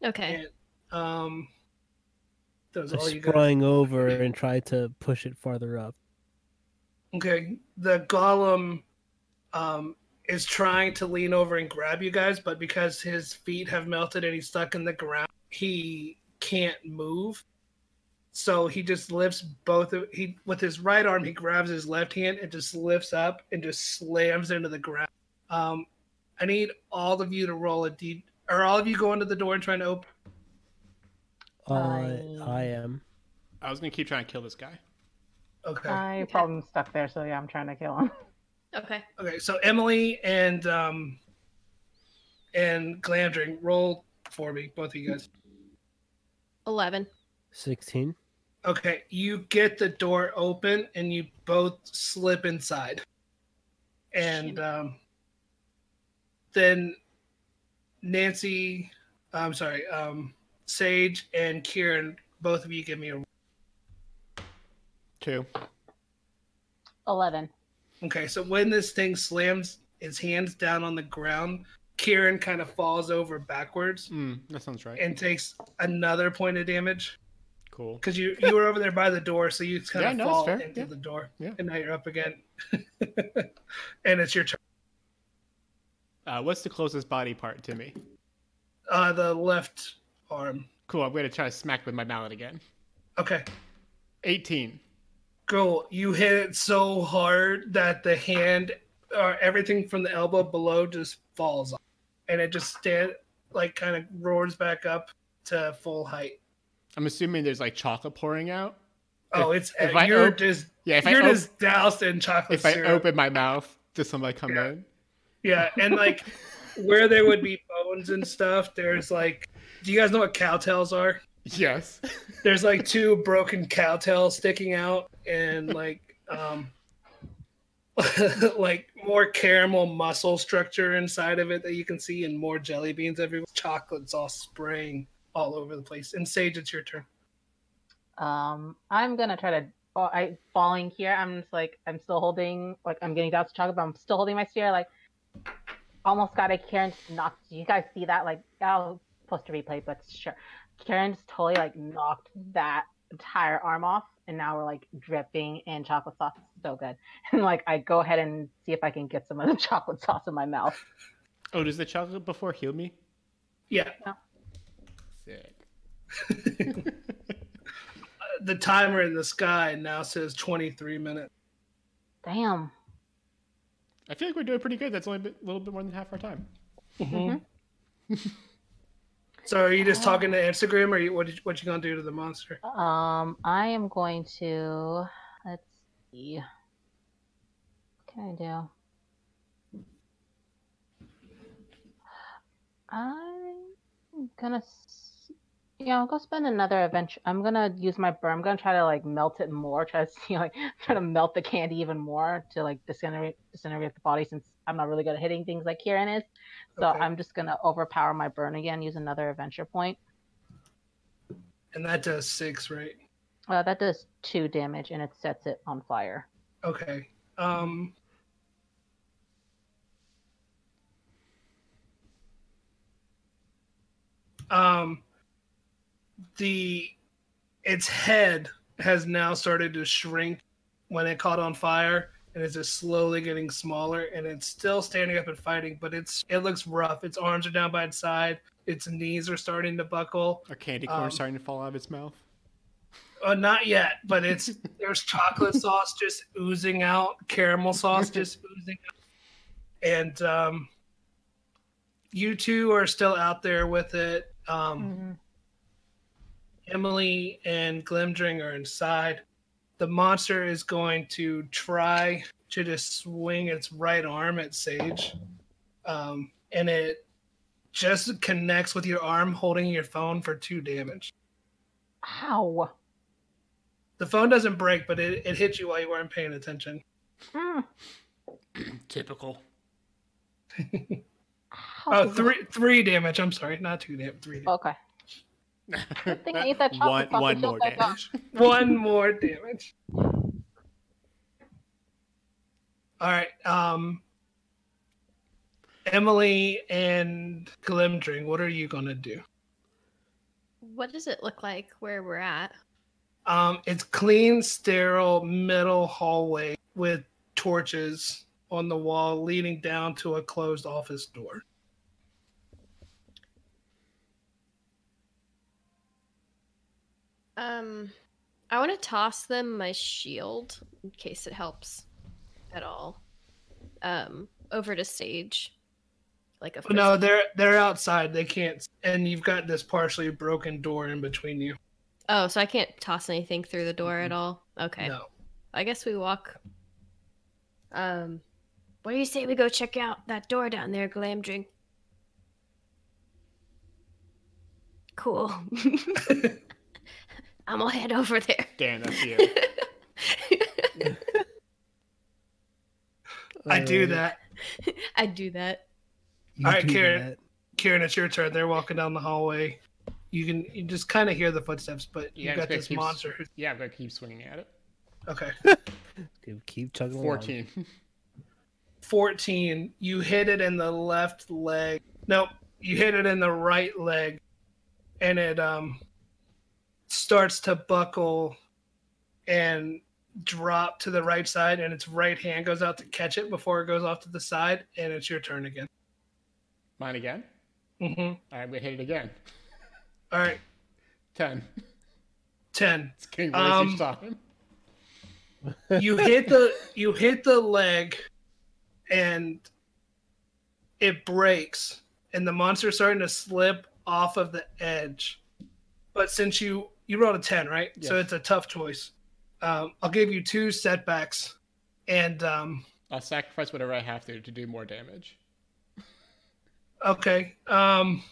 Okay.
open. Um those
I
all you guys.
over and tried to push it farther up.
Okay. The golem um is trying to lean over and grab you guys, but because his feet have melted and he's stuck in the ground, he can't move. So he just lifts both of he with his right arm he grabs his left hand and just lifts up and just slams into the ground. Um I need all of you to roll a d or all of you going to the door and trying to open
Uh,
I-
I am.
I was gonna keep trying to kill this guy.
Okay.
I problem stuck there, so yeah, I'm trying to kill him. [LAUGHS]
Okay.
Okay, so Emily and um and Glamdring, roll for me, both of you guys.
11.
Sixteen.
Okay, you get the door open and you both slip inside. And um then Nancy, I'm sorry, um Sage and Kieran, both of you give me a
Two.
Eleven.
Okay, so when this thing slams its hands down on the ground, Kieran kind of falls over backwards
Mm, that sounds right.
and takes another point of damage
cool.
because you you were over there by the door, so you kind
Yeah,
of
no, it's
fall
fair.
into
Yeah.
the door,
Yeah.
and now you're up again, [LAUGHS] and it's your turn.
Uh, what's the closest body part to me?
Uh, the left arm.
Cool. I'm gonna try to smack with my mallet again.
Okay,
18.
Cool. You hit it so hard that the hand, or everything from the elbow below, just falls off, and it just stand like kind of roars back up to full height.
I'm assuming there's like chocolate pouring out.
Oh, it's
if I
you're
op-
just
Yeah, if I
you're
op-
just doused in chocolate
if I open my mouth, does somebody come
Yeah.
in?
Yeah, and like where there would be bones and stuff, there's like, do you guys know what Cow Tales are?
Yes.
There's like two broken Cow Tales sticking out, and like um, [LAUGHS] like more caramel muscle structure inside of it that you can see, and more jelly beans everywhere. Chocolate's all spraying all over the place. And Sage, it's your turn.
Um, I'm gonna try to. Oh, I falling here. I'm just like I'm still holding. Like I'm getting down to chocolate, but I'm still holding my spear. Like almost got a Karen just knocked. You guys see that? Like I'll post a replay, but sure. Karen just totally like knocked that entire arm off, and now we're like dripping in chocolate sauce. It's so good. [LAUGHS] And like I go ahead and see if I can get some of the [LAUGHS] chocolate sauce in my mouth.
Oh, does the chocolate before heal me?
Yeah,
Sick. [LAUGHS]
Uh, the timer in the sky now says 23 minutes.
Damn.
I feel like we're doing pretty good. That's only a little bit more than half our time. [LAUGHS]
So are you just talking to Instagram, or you, what? Did, what you gonna do to the monster?
Um, I am going to let's see. What can I do? I'm gonna, s- yeah, I'll go spend another adventure. I'm gonna use my burn. I'm gonna try to like melt it more. Try to see [LAUGHS] like try to melt the candy even more to like disintegrate disintegrate the body since I'm not really good at hitting things like Kieran is. So
Okay.
I'm just gonna overpower my burn again. Use another adventure point.
And that does six, right?
Uh, that does two damage and it sets it on fire.
Okay. Um. Um. The its head has now started to shrink when it caught on fire, and it's just slowly getting smaller. And it's still standing up and fighting, but it's it looks rough. Its arms are down by its side. Its knees are starting to buckle.
Our candy corn
Um,
starting to fall out of its mouth.
Uh, not yet, but it's [LAUGHS] there's chocolate sauce just oozing out, caramel sauce just [LAUGHS] oozing out, and um, you two are still out there with it. Um, Emily and Glamdring are inside. The monster is going to try to just swing its right arm at Sage, um, and it just connects with your arm holding your phone for two damage.
Ow.
The phone doesn't break, but it, it hit you while you weren't paying attention.
Mm. [CLEARS THROAT]
Typical. [LAUGHS]
Ow.
Oh, three three damage. I'm sorry, not two damage. Three. Damage.
Okay. Good thing [LAUGHS] I ate that chocolate
one one more
build back
damage. [LAUGHS]
One more damage. All right. Um, Emily and Glamdring, what are you gonna do?
What does it look like where we're at?
Um, it's clean, sterile, middle hallway with torches on the wall leading down to a closed office door.
Um, I want to toss them my shield in case it helps at all. Um, over to stage, like a.
No, they're they're outside. They can't, and you've got this partially broken door in between you.
Oh, so I can't toss anything through the door at all. Okay,
No.
I guess we walk. Um, what do you say we go check out that door down there, Glamdring? Cool. [LAUGHS] [LAUGHS] I'm gonna head over there.
Damn, that's you. [LAUGHS]
I do that. [LAUGHS]
I do that.
you
All right,
do
Karen.
that.
Kieran, it's your turn. They're walking down the hallway. You can you just kind of hear the footsteps, but you
Yeah,
got this
keep-
monster. Who's,
yeah, I'm gonna keep swinging at it.
okay. [LAUGHS]
Keep- Keep chugging along.
14.
14. You hit it in the left leg. Nope, you hit it in the right leg, and it um starts to buckle and drop to the right side, and its right hand goes out to catch it before it goes off to the side, and it's your turn again.
Mine again.
Mm-hmm.
All right, we hit it again.
All right,
Ten.
10.
It's worse
Um,
time. [LAUGHS]
you hit the you hit the leg and it breaks and the monster's starting to slip off of the edge but since you you rolled a 10 right? So it's a tough choice. Um, i'll give you two setbacks and um,
I'll sacrifice whatever I have to to do more damage.
okay um,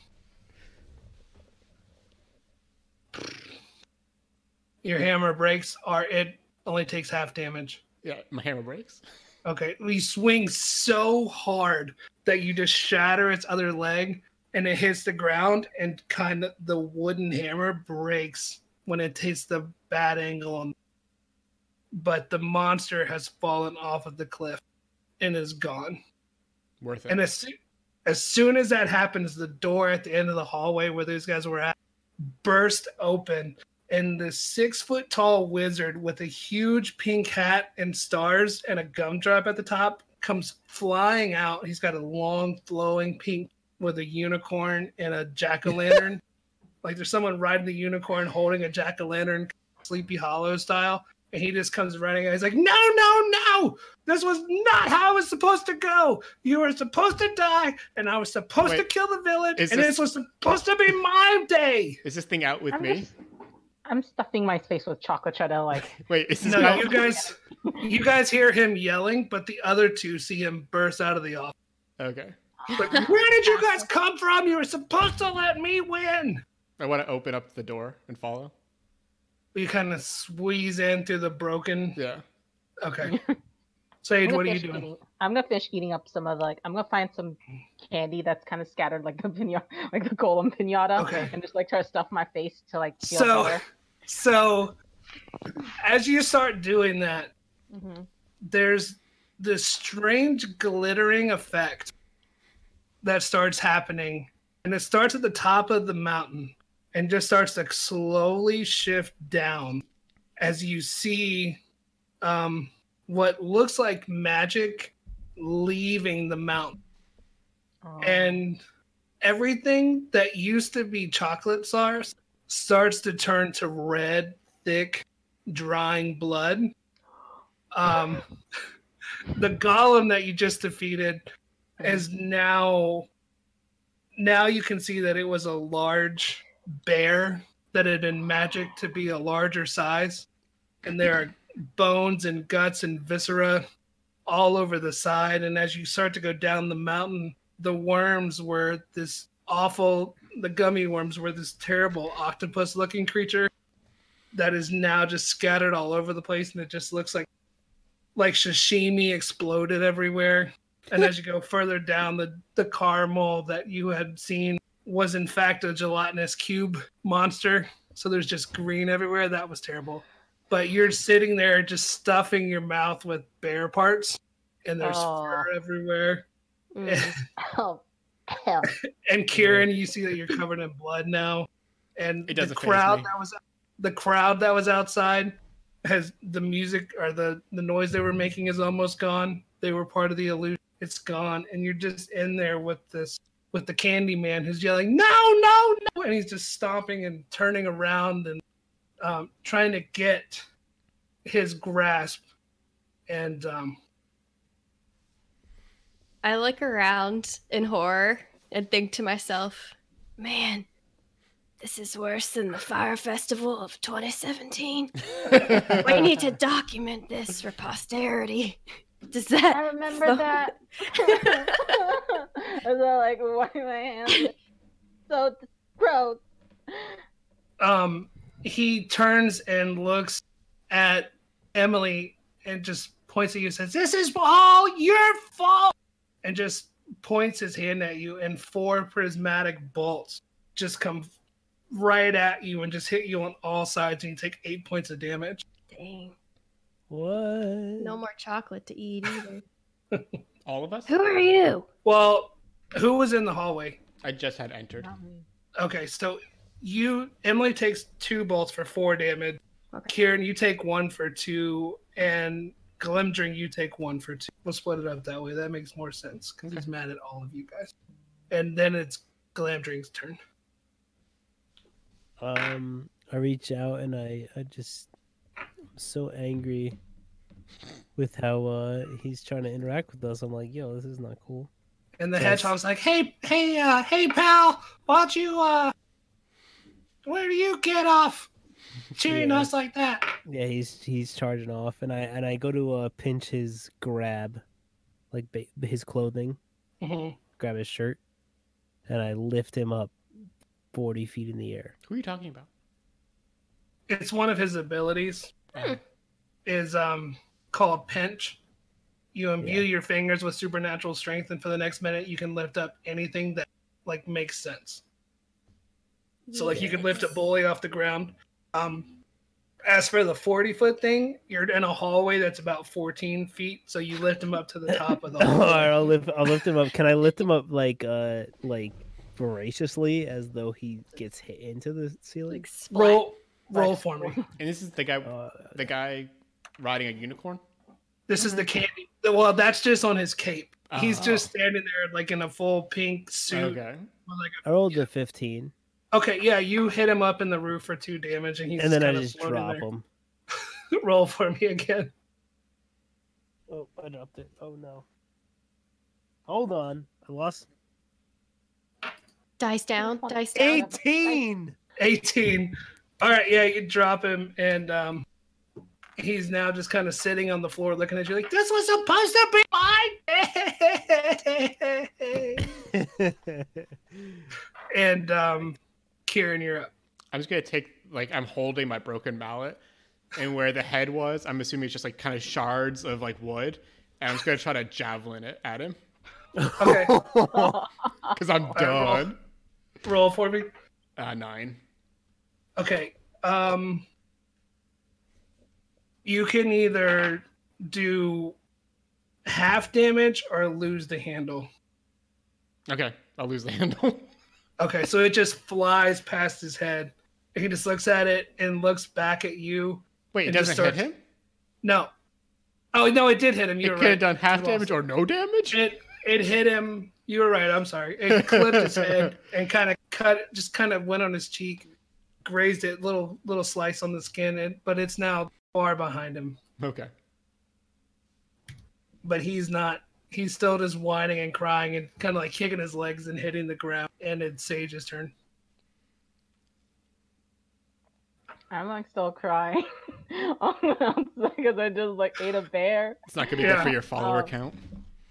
your hammer breaks or it only takes half damage.
Yeah, my hammer breaks.
Okay, we swing so hard that you just shatter its other leg and it hits the ground and kind of the wooden hammer breaks when it hits the bad angle on but the monster has fallen off of the cliff and is gone.
Worth it.
And as, soo- as soon as that happens, the door at the end of the hallway where those guys were at burst open, and the six foot tall wizard with a huge pink hat and stars and a gumdrop at the top comes flying out. He's got a long, flowing pink with a unicorn and a jack o' lantern. Like there's someone riding the unicorn holding a jack o' lantern, Sleepy Hollow style. And he just comes running out. He's like, No, no, no! This was not how it was supposed to go. You were supposed to die, and I was supposed to kill the village,
is
and
this-
this was supposed to be my day.
Is this thing out with
I'm
me?
just, I'm stuffing my face with chocolate try to like. [LAUGHS]
Wait, is this
No,
out?
you guys, you guys hear him yelling, but the other two see him burst out of the office.
Okay.
Like, where did you guys come from? You were supposed to let me win.
I want to open up the door and follow.
You kind of squeeze in through the broken.
Yeah.
Okay. [LAUGHS] Sage,
I'm
what are you doing?
Eating, I'm gonna finish eating up some of the, like. I'm gonna find some candy that's kind of scattered, like the pinata, [LAUGHS] like the golem pinata,
Okay.
and just like try to stuff my face to like feel
So,
better.
so as you start doing that,
hmm
there's this strange glittering effect that starts happening and it starts at the top of the mountain and just starts to slowly shift down as you see um, what looks like magic leaving the mountain.
Oh.
and everything that used to be chocolate sauce starts to turn to red thick drying blood. Um [LAUGHS] the golem that you just defeated is now now you can see that it was a large bear that had been magic to be a larger size. And there are bones and guts and viscera all over the side. And as you start to go down the mountain the worms were this awful the gummy worms were this terrible octopus looking creature that is now just scattered all over the place. And it just looks like like sashimi exploded everywhere. And as you go further down the the caramel that you had seen was in fact a gelatinous cube monster so there's just green everywhere that was terrible but you're sitting there just stuffing your mouth with bear parts and there's
Oh.
fur everywhere
Mm. [LAUGHS]
Oh, hell.
and Kieran, you see that you're covered in blood now, and
It
the crowd that was the crowd that was outside has the music or the the noise they were making is almost gone. They were part of the illusion. It's gone, and you're just in there with this with the candy man who's yelling no no no and he's just stomping and turning around and um, trying to get his grasp and um,
I look around in horror and think to myself, man, this is worse than the Fyre Festival of 2017. [LAUGHS] we need to document this for posterity. Does that?
I remember
So-
that. As [LAUGHS] [LAUGHS] I like why my hands. So gross.
um he turns and looks at Emily and just points at you and says, This is all your fault and just points his hand at you and four prismatic bolts just come right at you and just hit you on all sides and you take eight points of damage.
Dang.
What?
No more chocolate to eat either. [LAUGHS]
All of us?
Who are you?
Well, who was in the hallway?
I just had entered.
Okay, so you Emily takes two bolts for four damage.
Okay.
Kieran, you take one for two, and Glamdring, you take one for two. We'll split it up that way. That makes more sense because he's mad at all of you guys. And then it's Glamdring's turn.
Um, I reach out and I, I just I'm so angry with how uh he's trying to interact with us. I'm like, yo, this is not cool.
And the
Yes.
hedgehog's like, "Hey, hey, uh, hey, pal, why don't you, uh, where do you get off cheering
Yeah.
us like that?"
Yeah, he's he's charging off, and I and I go to uh pinch his grab, like ba- his clothing, grab his shirt, and I lift him up forty feet in the air.
Who are you talking about?
It's one of his abilities.
Hmm.
Is um called pinch. You imbue
Yeah.
your fingers with supernatural strength, and for the next minute, you can lift up anything that like makes sense. So like you could lift a bully off the ground. Um, as for the forty foot thing, you're in a hallway that's about fourteen feet, so you lift him up to the top of the [LAUGHS]
All
hallway.
right, I'll lift I'll lift him up. Can I lift him up like uh like voraciously as though he gets hit into the ceiling?
Like splat.
Roll roll for me.
And this is the guy,
Uh,
the guy riding a unicorn.
This is the candy. Well, that's just on his cape. He's
Oh.
just standing there like in a full pink suit.
Okay.
with, Like
I rolled a fifteen,
okay, yeah, you hit him up in the roof for two damage, and he's
and then I
kinda
just
floating
drop him. [LAUGHS]
roll for me again.
Oh, I dropped it. Oh no. Hold on, I lost
Dice down. Dice down.
eighteen.
18. All right, yeah, you drop him, and um, he's now just kind of sitting on the floor looking at you like, this was supposed to be mine. [LAUGHS] and um, Kieran, you're up.
I'm just gonna take like I'm holding my broken mallet, and where the head was, I'm assuming it's just like kind of shards of like wood, and I'm just gonna try to javelin it at him
Okay, [LAUGHS]
because I'm
roll.
done.
roll for me.
Uh, nine.
Okay. Um you can either do half damage or lose the handle.
Okay, I'll lose the [LAUGHS] handle.
Okay, so it just flies past his head. He just looks at it and looks back at you.
Wait, it doesn't hit him.
No. Oh no, it did hit him. You
could have
right.
done half damage or no damage.
It it hit him. You were right. I'm sorry. It clipped his [LAUGHS] head and kind of cut. Just kind of went on his cheek, grazed it. Little little slice on the skin. And, but it's now far behind him.
Okay.
but he's not he's still just whining and crying and kind of like kicking his legs and hitting the ground and it's sage's turn
I'm like still crying [LAUGHS] because I just like ate a bear.
It's not gonna be good for your follower
Um,
count.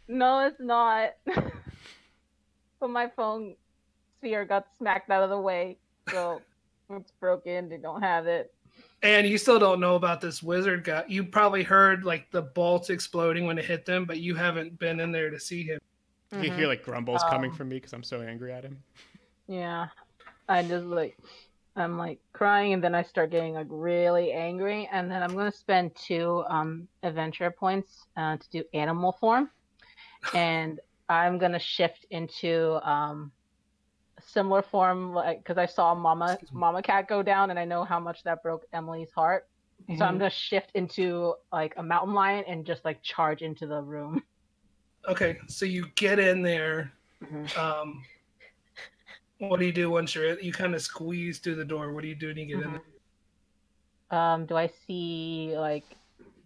No, it's not. [LAUGHS] but my phone sphere got smacked out of the way, so it's broken. They don't have it.
and you still don't know about this wizard guy you probably heard like the bolts exploding when it hit them but you haven't been in there to see him
You
Mhm.
hear like grumbles coming
Um,
from me because I'm so angry at him.
Yeah, I just like I'm like crying, and then I start getting like really angry, and then I'm gonna spend two um adventure points uh, to do animal form, and I'm gonna shift into um a similar form like because I saw Mama Mama Cat go down, and I know how much that broke Emily's heart. So I'm gonna shift into like a mountain lion and just like charge into the room.
okay so you get in there
Mhm.
um what do you do once you're in you kind of squeeze through the door what do you do when you get in
Mhm.
there
Um, do I see like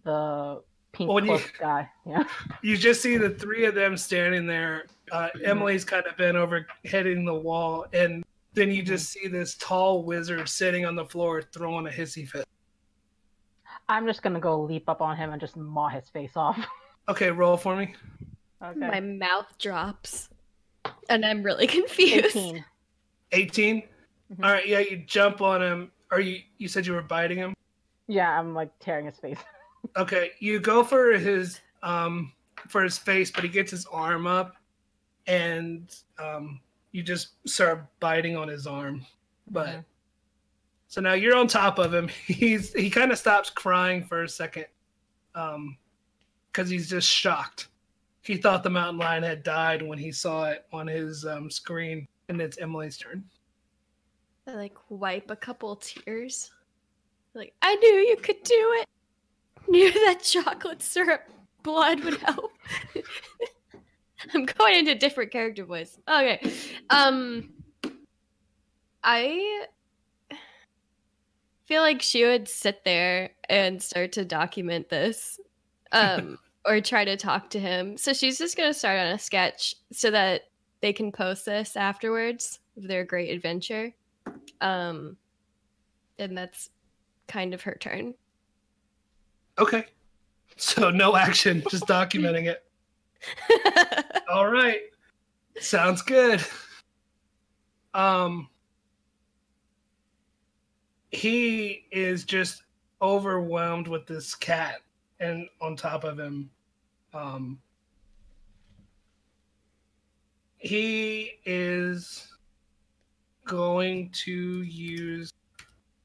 the pink
Well, you-
guy? Yeah. [LAUGHS]
you just see the three of them standing there. Uh, Emily's kind of been over hitting the wall, and then you just see this tall wizard sitting on the floor throwing a hissy fit.
I'm just gonna go leap up on him and just maw his face off. [LAUGHS]
Okay, roll for me.
Okay.
My mouth drops, and I'm really [LAUGHS] confused.
18.
18.
Mhm.
All right, yeah, you jump on him. Or you, you said you were biting him?
Yeah, I'm like tearing his face. [LAUGHS]
Okay, you go for his um for his face, but he gets his arm up, and um you just start biting on his arm. But
Mhm.
so now you're on top of him. [LAUGHS] He's he kind of stops crying for a second, um, because he's just shocked. he thought the mountain lion had died when he saw it on his um, screen, and it's Emily's turn.
I like wipe a couple tears. Like I knew you could do it. [LAUGHS] Knew that chocolate syrup blood would help. [LAUGHS] [LAUGHS] I'm going into different character voice. Okay. Um I feel like she would sit there and start to document this. Um [LAUGHS] or try to talk to him. So she's just going to start on a sketch so that they can post this afterwards of their great adventure. Um and that's kind of her turn.
Okay. So no action, just documenting it. [LAUGHS] All right. Sounds good. Um he is just overwhelmed with this cat and on top of him um he is going to use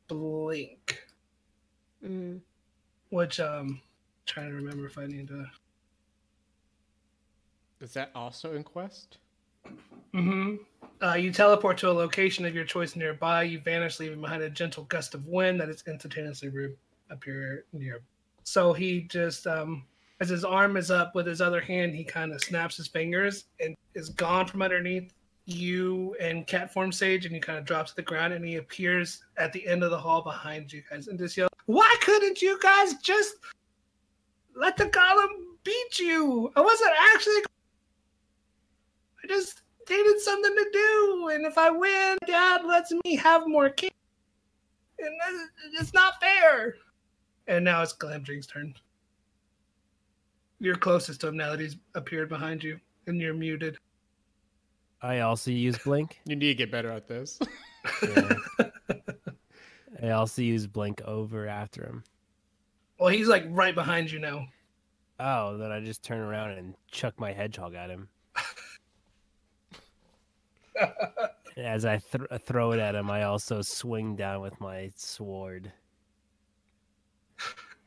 blink
Mm.
which um trying to remember if i need to
Is that also in Quest?
Mm-hmm. Uh, you teleport to a location of your choice nearby. You vanish, leaving behind a gentle gust of wind that is instantaneously re- appear near. So he just, um, as his arm is up with his other hand, he kind of snaps his fingers and is gone from underneath you and cat form sage, and he kind of drops to the ground, and he appears at the end of the hall behind you guys, and just yells, "Why couldn't you guys just let the golem beat you? I wasn't actually I just needed something to do, and if I win, Dad lets me have more kids, and it's not fair. And now it's Glamdring's turn. You're closest to him now that he's appeared behind you, and you're muted.
I also use blink. [LAUGHS]
You need to get better at this.
Yeah. [LAUGHS] I also use blink over after him.
Well, he's like right behind you now.
Oh, then I just turn around and chuck my hedgehog at him. As I th- throw it at him, I also swing down with my sword.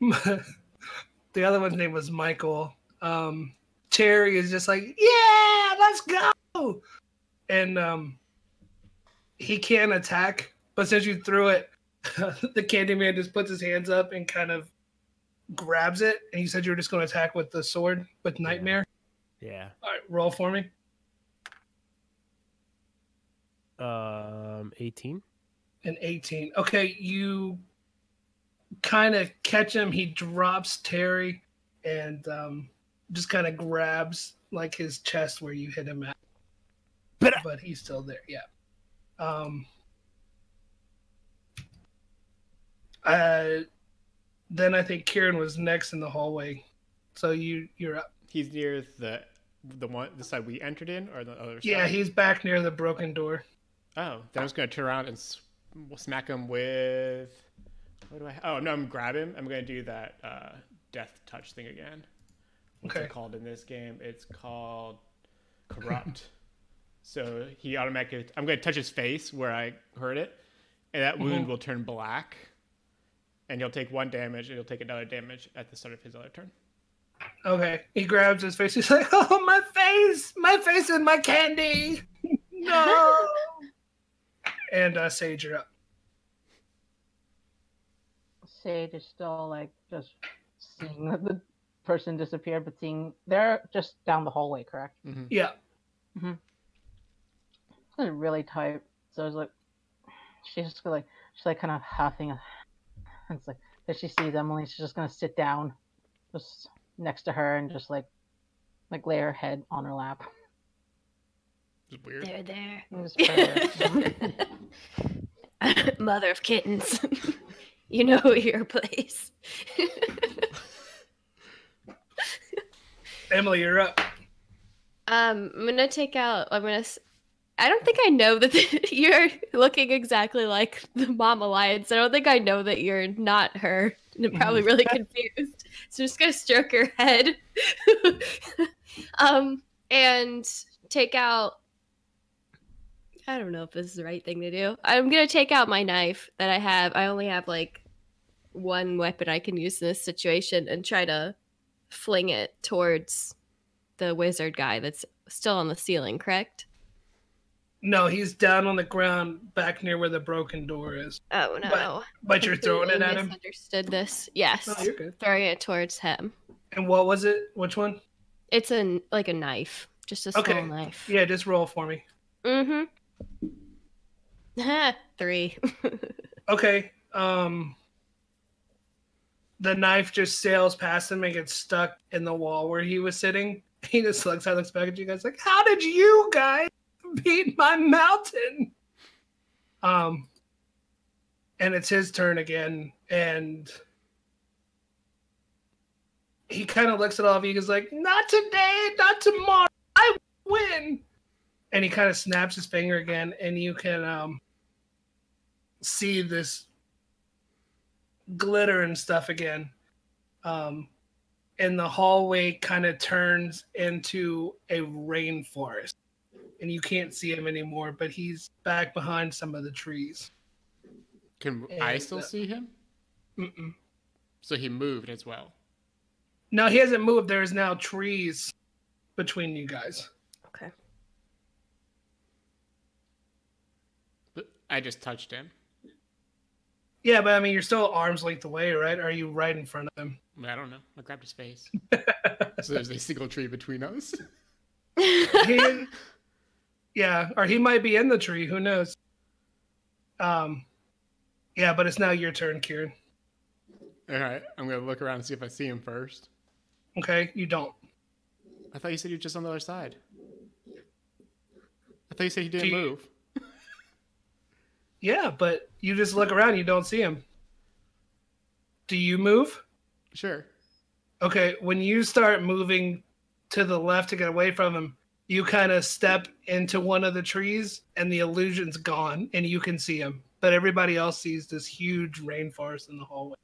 [LAUGHS]
the other one's name was Michael. Um, Cherry is just like, yeah, let's go. And um, he can't attack, but since you threw it, [LAUGHS] the Candyman just puts his hands up and kind of grabs it. And you said you were just going to attack with the sword with Nightmare.
Yeah.
All right, roll for me.
Um, 18.
An 18. Okay, you kind of catch him. He drops Terry and um, just kind of grabs like his chest where you hit him at.
But-
but he's still there. Yeah. Um. Uh, then I think Kieran was next in the hallway, so you you're up.
He's near the the one the side we entered in, or the other side.
Yeah, he's back near the broken door.
Oh, then I'm just gonna turn around and smack him with. What do I? Oh no, I'm grab him. I'm gonna do that uh, death touch thing again. What's
Okay.
it called in this game? It's called corrupt. [LAUGHS] so he automatically. I'm gonna touch his face where I hurt it, and that wound
Mhm.
will turn black. And he'll take one damage, and he'll take another damage at the start of his other turn.
Okay. He grabs his face. He's like, [LAUGHS] "Oh, my face! My face and my candy! [LAUGHS] No!" And uh, Sage, you're up.
Sage is still like just seeing [LAUGHS] the person disappear, but seeing they're just down the hallway, correct?
Mm-hmm.
Yeah.
It's really tight. So it's like she's just like she's like kind of huffing. It's like as she sees Emily, she's just gonna sit down, just next to her, and just like like lay her head on her lap.
It's weird.
There, there.
And just put her-
Mother of kittens. [LAUGHS] you know your place. [LAUGHS]
Emily, you're up.
Um, I'm gonna take out. I'm gonna. I don't think I know that [LAUGHS] you're looking exactly like the mom alliance. I don't think I know that you're not her. I'm probably really confused. So I'm just gonna stroke her head, um, and take out. I don't know if this is the right thing to do. I'm gonna take out my knife that I have. I only have like one weapon I can use in this situation, and try to fling it towards the wizard guy that's still on the ceiling, correct?
No, he's down on the ground back near where the broken door is.
Oh no.
But- But you're throwing it at him.
Understood this. Yes.
No, you're good.
Throwing it towards him.
And what was it? Which one?
It's a like a knife, just a small
Okay.
knife.
Yeah, just roll for me.
Mm-hmm. [LAUGHS] Three. [LAUGHS]
Okay. Um the knife just sails past him and gets stuck in the wall where he was sitting. [LAUGHS] He just looks out, looks back at you guys like, How did you guys beat my mountain? Um and it's his turn again, and he kind of looks at all of you. He's like, "Not today, not tomorrow. I win." And he kind of snaps his finger again, and you can um, see this glitter and stuff again. Um, and the hallway kind of turns into a rainforest, and you can't see him anymore. But he's back behind some of the trees.
Can I still
uh,
see him?
Mm-mm.
So he moved as well.
No, he hasn't moved. There is now trees between you guys.
okay.
But I just touched him.
Yeah, but I mean, you're still arm's length away, right? Or are you right in front of him?
I don't know. I grabbed his face. [LAUGHS] so there's a single tree between us.
He- yeah, or he might be in the tree. Who knows? Um, yeah, but it's now your turn, Kieran.
All right, I'm gonna look around and see if I see him first.
Okay, you don't.
I thought you said you were just on the other side. I thought you said he didn't
you-
move.
Yeah, but you just look around, you don't see him. Do you move?
Sure.
Okay, when you start moving to the left to get away from him, you kind of step into one of the trees and the illusion's gone and you can see him. But everybody else sees this huge rainforest in the hallway.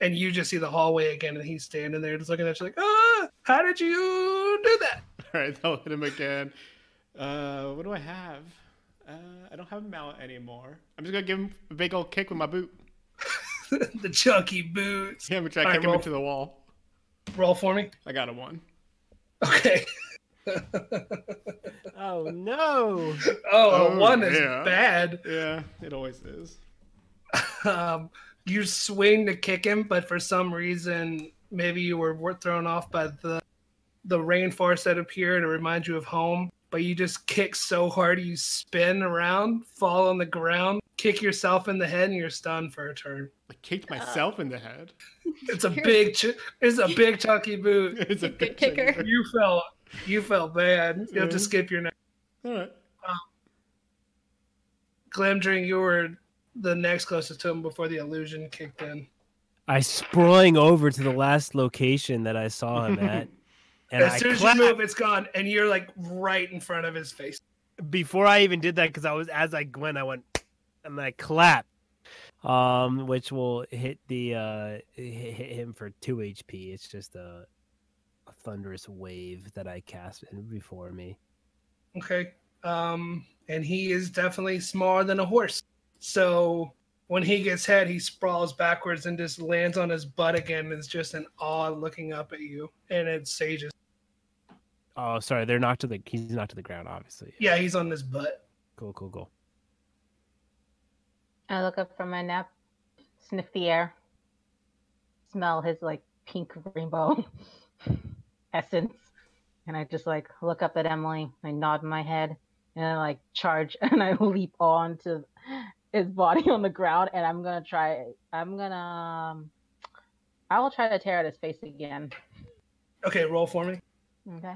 And you just see the hallway again and he's standing there just looking at you like, ah, how did you do that? [LAUGHS]
All right, I'll hit him again. Uh, what do I have? Uh, I don't have a mallet anymore. I'm just gonna give him a big old kick with my boot. [LAUGHS]
the chunky boots.
Yeah, which I'm gonna try to
All right,
kick him
roll.
into the wall.
Roll for me.
I got a one.
Okay. [LAUGHS]
Oh no!
oh, [LAUGHS]
Oh,
a one is bad.
Yeah, it always is.
um, you swing to kick him, but for some reason, maybe you were were thrown off by the the rainforest that appeared. It reminds you of home, but you just kick so hard you spin around, fall on the ground, kick yourself in the head, and you're stunned for a turn.
I kicked uh. myself in the head.
It's a big, ch- it's a [LAUGHS] big chunky boot. [LAUGHS]
It's a
Good
big
kicker.
thing.
You felt, you felt bad. You have to skip your next.
All right.
Um, Glamdring, you were the next closest to him before the illusion kicked in.
I sprang over to the last location that I saw him at, [LAUGHS] and
as
I
soon as
clapped
you move, it's gone, and you're like right in front of his face.
before I even did that because I was as I went, I went [TSK] and I clapped, um, which will hit the uh hit, him for two HP. It's just a, a thunderous wave that I cast before me.
Okay. Um, and he is definitely smaller than a horse. So when he gets hit, he sprawls backwards and just lands on his butt again. It's just in awe looking up at you. And it's Sage's.
Oh, sorry, they're knocked to the. He's knocked to the ground, obviously.
Yeah, he's on his butt.
Cool, cool, cool.
I look up from my nap, sniff the air, smell his like pink rainbow [LAUGHS] essence, and I just like look up at Emily. I nod my head, and I like charge, [LAUGHS] and I leap onto his body on the ground, and I'm gonna try. I'm gonna. Um, I will try to tear at his face again.
Okay, roll for me.
Okay.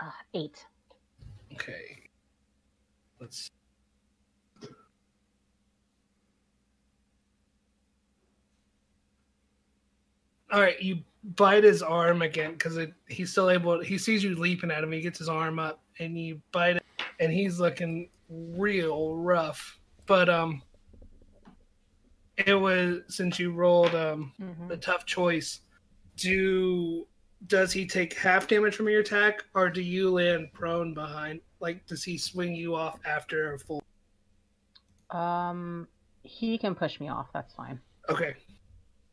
Uh, eight.
Okay. Let's. All right, you bite his arm again because he's still able. He sees you leaping at him. He gets his arm up, and you bite it, and he's looking real rough. But um, it was since you rolled um
Mhm.
the tough choice. Do does he take half damage from your attack, or do you land prone behind? Like, does he swing you off after a full?
Um, he can push me off. That's fine.
Okay.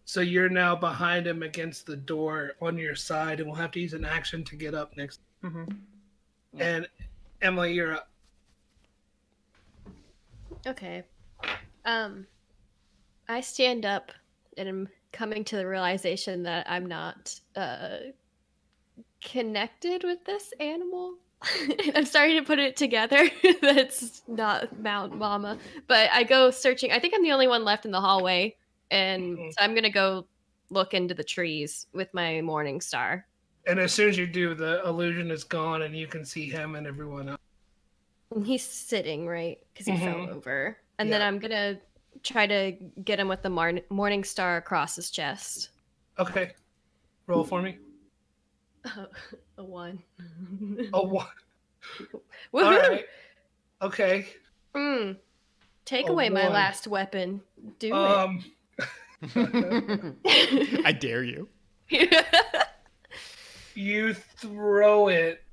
So you're now behind him against the door on your side, and we'll have to use an action to get up next.
Mhm.
And Emily, you're up.
Okay. Um, I stand up and I'm coming to the realization that I'm not uh connected with this animal. [LAUGHS] I'm starting to put it together. [LAUGHS] That's not Mount Mama, but I go searching. I think I'm the only one left in the hallway, and
Mhm.
so I'm gonna go look into the trees with my morning star.
And as soon as you do, the illusion is gone, and you can see him and everyone else.
And he's sitting right because he fell
Mhm.
over, and then I'm gonna try to get him with the mar- morning star across his chest.
Okay, roll for me. [LAUGHS]
a one.
a one. [LAUGHS] All right. Okay.
Mm. Take
A
away my last weapon. Do
Um,
it. [LAUGHS]
I dare you.
you throw it,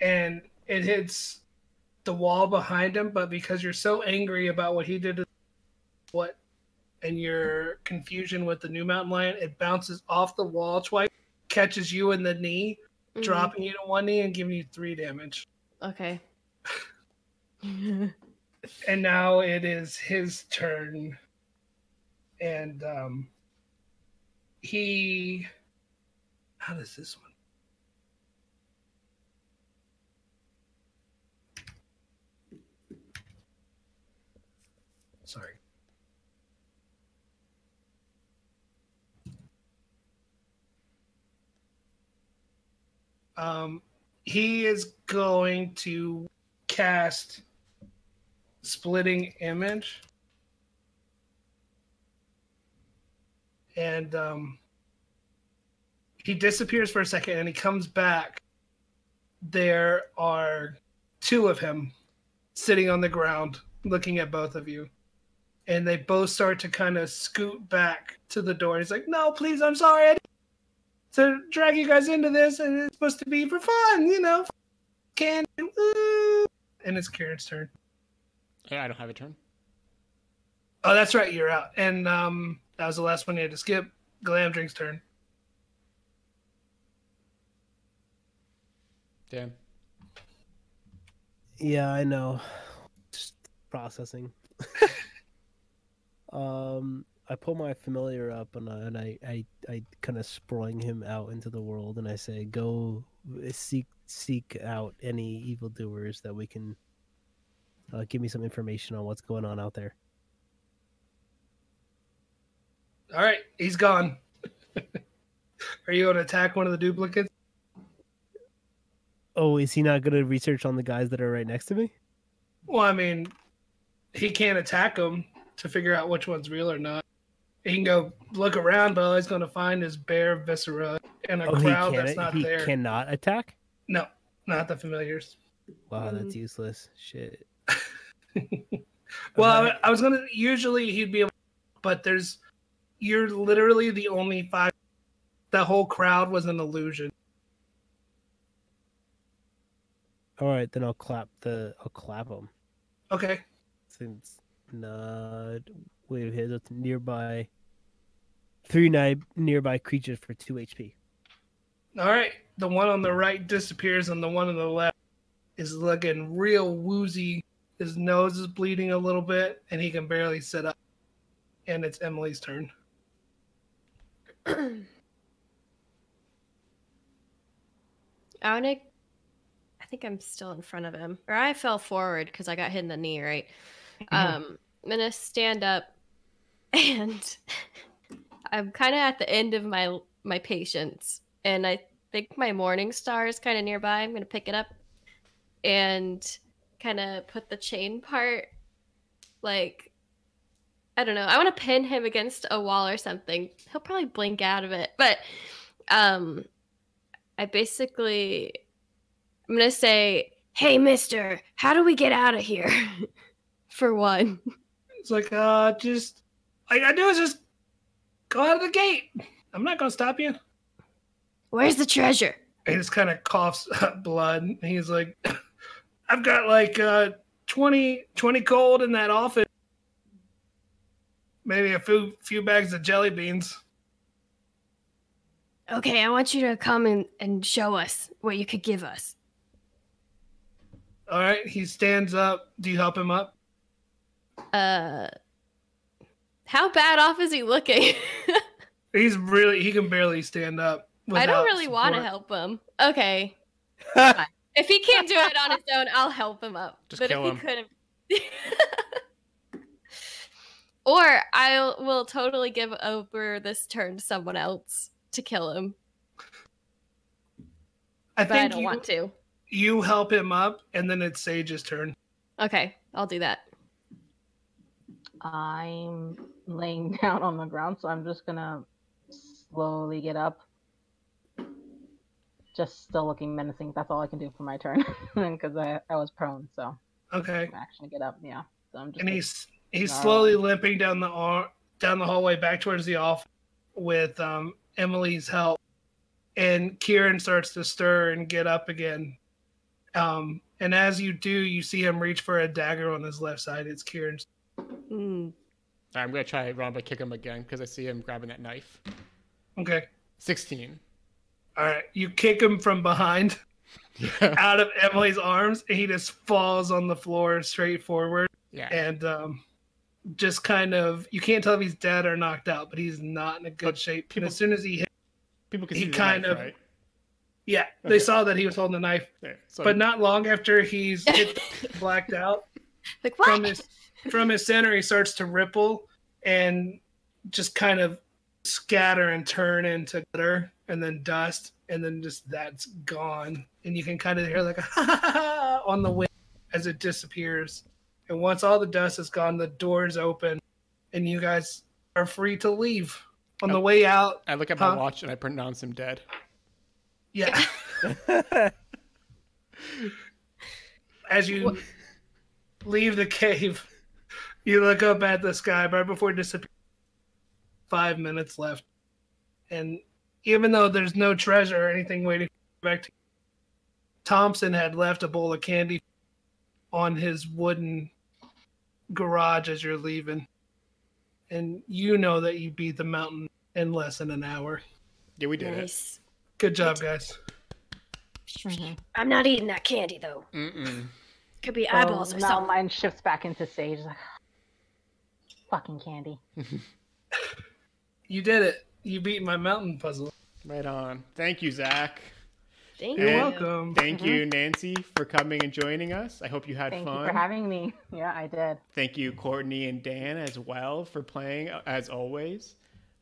and it hits the wall behind him. But because you're so angry about what he did, to what, and your confusion with the new mountain lion, it bounces off the wall twice, catches you in the knee,
Mhm.
dropping you to one knee and giving you three damage.
Okay. [LAUGHS] [LAUGHS]
And now it is his turn. And um he how does this one? Sorry. Um he is going to cast splitting image. And um, he disappears for a second and he comes back. There are two of him sitting on the ground looking at both of you. And they both start to kind of scoot back to the door. He's like no please i'm sorry to drag you guys into this and it's supposed to be for fun you know can and it's karen's turn Yeah,
I don't have a turn.
Oh, that's right. You're out. And um, that was the last one you had to skip. Glamdring's turn.
Damn.
Yeah, I know. Just processing. [LAUGHS] um, I pull my familiar up and I, and I, I, I kind of spring him out into the world and I say, "Go seek seek out any evildoers that we can. Uh, give me some information on what's going on out there."
All right, he's gone. [LAUGHS] Are you going to attack one of the duplicates?
Oh, is he not going to research on the guys that are right next to me?
Well, I mean, he can't attack them to figure out which one's real or not. He can go look around, but all he's going to find is bare viscera and a
oh,
crowd
can't.
that's not
he
there.
cannot attack.
No, not the familiars.
Wow, that's
Mm.
useless. Shit. [LAUGHS]
Well,
Okay.
I, I was gonna. Usually he'd be able, but there's. You're literally the only five. The whole crowd was an illusion.
All right, then I'll clap the. I'll clap him.
Okay.
Since not wave his with nearby. Three ni- nearby creatures for two HP.
All right. The one on the right disappears, and the one on the left is looking real woozy. His nose is bleeding a little bit, and he can barely sit up. And it's Emily's turn. [CLEARS THROAT]
I wanna. I think I'm still in front of him, or I fell forward because I got hit in the knee. Right. Um, I'm gonna stand up, [LAUGHS] and I'm kind of at the end of my my patience, and I think my morning star is kind of nearby. I'm gonna pick it up, and kind of put the chain part, like. I don't know. I want to pin him against a wall or something. He'll probably blink out of it, but um, I basically I'm gonna say, "Hey, Mister, how do we get out of here?" [LAUGHS] For one.
It's like, uh, just all you gotta do is just go out of the gate. I'm not gonna stop you.
Where's the treasure?
he just kind of coughs [LAUGHS] up blood. And he's like, [LAUGHS] I've got like uh, 20, 20 cold in that office. Maybe a few few bags of jelly beans.
Okay, I want you to come and, and show us what you could give us.
All right, he stands up. Do you help him up?
Uh, how bad off is he looking? [LAUGHS]
He's really he can barely stand up.
I don't really want to help him. Okay, [LAUGHS] if he can't do it on his own, I'll help him up.
Just
but
kill
if
him.
he couldn't, [LAUGHS] or I will totally give over this turn to someone else to kill him.
I
But I don't
you,
want to.
you help him up, and then it's Sage's turn.
Okay, I'll do that.
I'm laying [LAUGHS] down on the ground, so I'm just gonna slowly get up. Just still looking menacing. That's all I can do for my turn [LAUGHS] because I, I was prone, so
Okay,
actually get up. Yeah, so I'm just.
and he's he's slowly limping down the down the hallway back towards the office with um, Emily's help, and Kieran starts to stir and get up again. Um, and as you do, you see him reach for a dagger on his left side. It's Kieran's.
Hmm.
I'm gonna try to run, kick him again because I see him grabbing that knife.
Okay.
16.
All right. You kick him from behind [LAUGHS]
Yeah.
out of Emily's arms, and he just falls on the floor straight forward.
yeah.
And um, just kind of, you can't tell if he's dead or knocked out, but he's not in a good
But
shape.
people-
and as soon as he hit,
People can
he
see the
kind
knife,
of-
right?
yeah, they
Okay.
saw that he was holding the knife.
There. So
But not long after he's [LAUGHS] blacked out,
Like
from
what?
his from his center, he starts to ripple and just kind of scatter and turn into glitter and then dust, and then just that's gone. And you can kind of hear like a ha ha ha on the wind as it disappears. And once all the dust is gone, the doors open, and you guys are free to leave. On the way out,
I look at
Huh?
my watch and I pronounce him dead.
yeah, [LAUGHS] as you leave the cave, you look up at the sky right before it disappears. Five minutes left. And even though there's no treasure or anything waiting back to Thompson had left a bowl of candy on his wooden garage as you're leaving. And you know that you beat the mountain in less than an hour.
Yeah, we did it.
Nice.
Good job, guys.
Mhm.
I'm not eating that candy though.
Mm-mm.
Could be
So
eyeballs or
now
something.
mine shifts back into Sage. Like, fucking candy.
You did it. You beat my mountain puzzle.
Right on. Thank you, Zach.
Thank
You're
welcome.
Thank you, Nancy, for coming and joining us. I hope you had
Thank
fun.
you for having me. [LAUGHS] Yeah, I did.
Thank you, Courtney and Dan, as well, for playing uh, as always.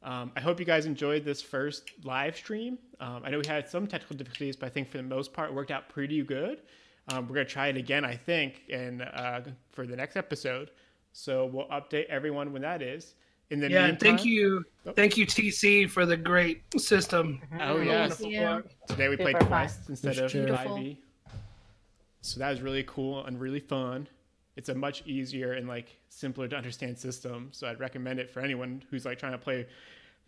Um, I hope you guys enjoyed this first live stream. Um, I know we had some technical difficulties, but I think for the most part, it worked out pretty good. Um, we're gonna try it again, I think, and uh, for the next episode. So we'll update everyone when that is. In the
Yeah,
meantime,
thank you. Thank you, TC, for the great system.
Oh yes,
Yeah.
Today we played
Super fun.
Quest instead
For
of
sure.
Beautiful.
5e. So that was really cool and really fun. It's a much easier and like simpler to understand system. So I'd recommend it for anyone who's like trying to play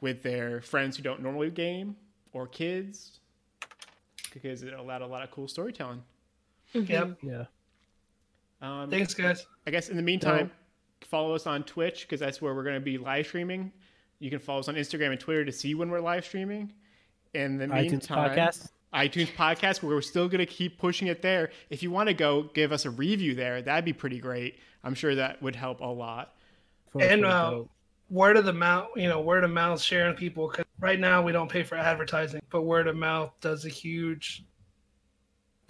with their friends who don't normally game or kids because it allowed a lot of cool storytelling.
Yep.
Yeah.
Um,
Thanks, guys.
I guess in the meantime, follow us on Twitch because that's where we're going to be live streaming. You can follow us on Instagram and Twitter to see when we're live streaming. In the
iTunes
meantime,
podcast.
iTunes podcast. We're still going to keep pushing it there. If you want to go give us a review there, that'd be pretty great. I'm sure that would help a lot.
For-
And
for
uh, word of the mouth, you know, word of mouth sharing people. Cause right now we don't pay for advertising, but word of mouth does a huge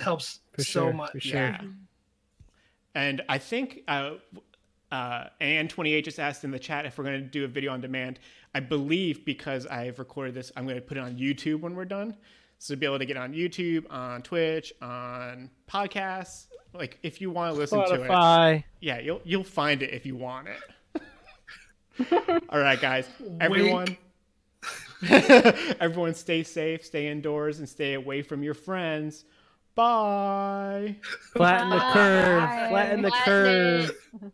helps
For
so
sure,
much.
for sure.
Yeah. And I think uh, uh, Ann28 just asked in the chat if we're going to do a video on demand. I believe because I've recorded this, I'm going to put it on YouTube when we're done. So to be able to get on YouTube, on Twitch, on podcasts. Like if you want to listen to it,
Spotify.
yeah, you'll you'll find it if you want it. [LAUGHS] All right, guys. Everyone, [LAUGHS] everyone, stay safe, stay indoors, and stay away from your friends. Bye.
Flatten the curve. Flatten the
Flatten
curve.
it.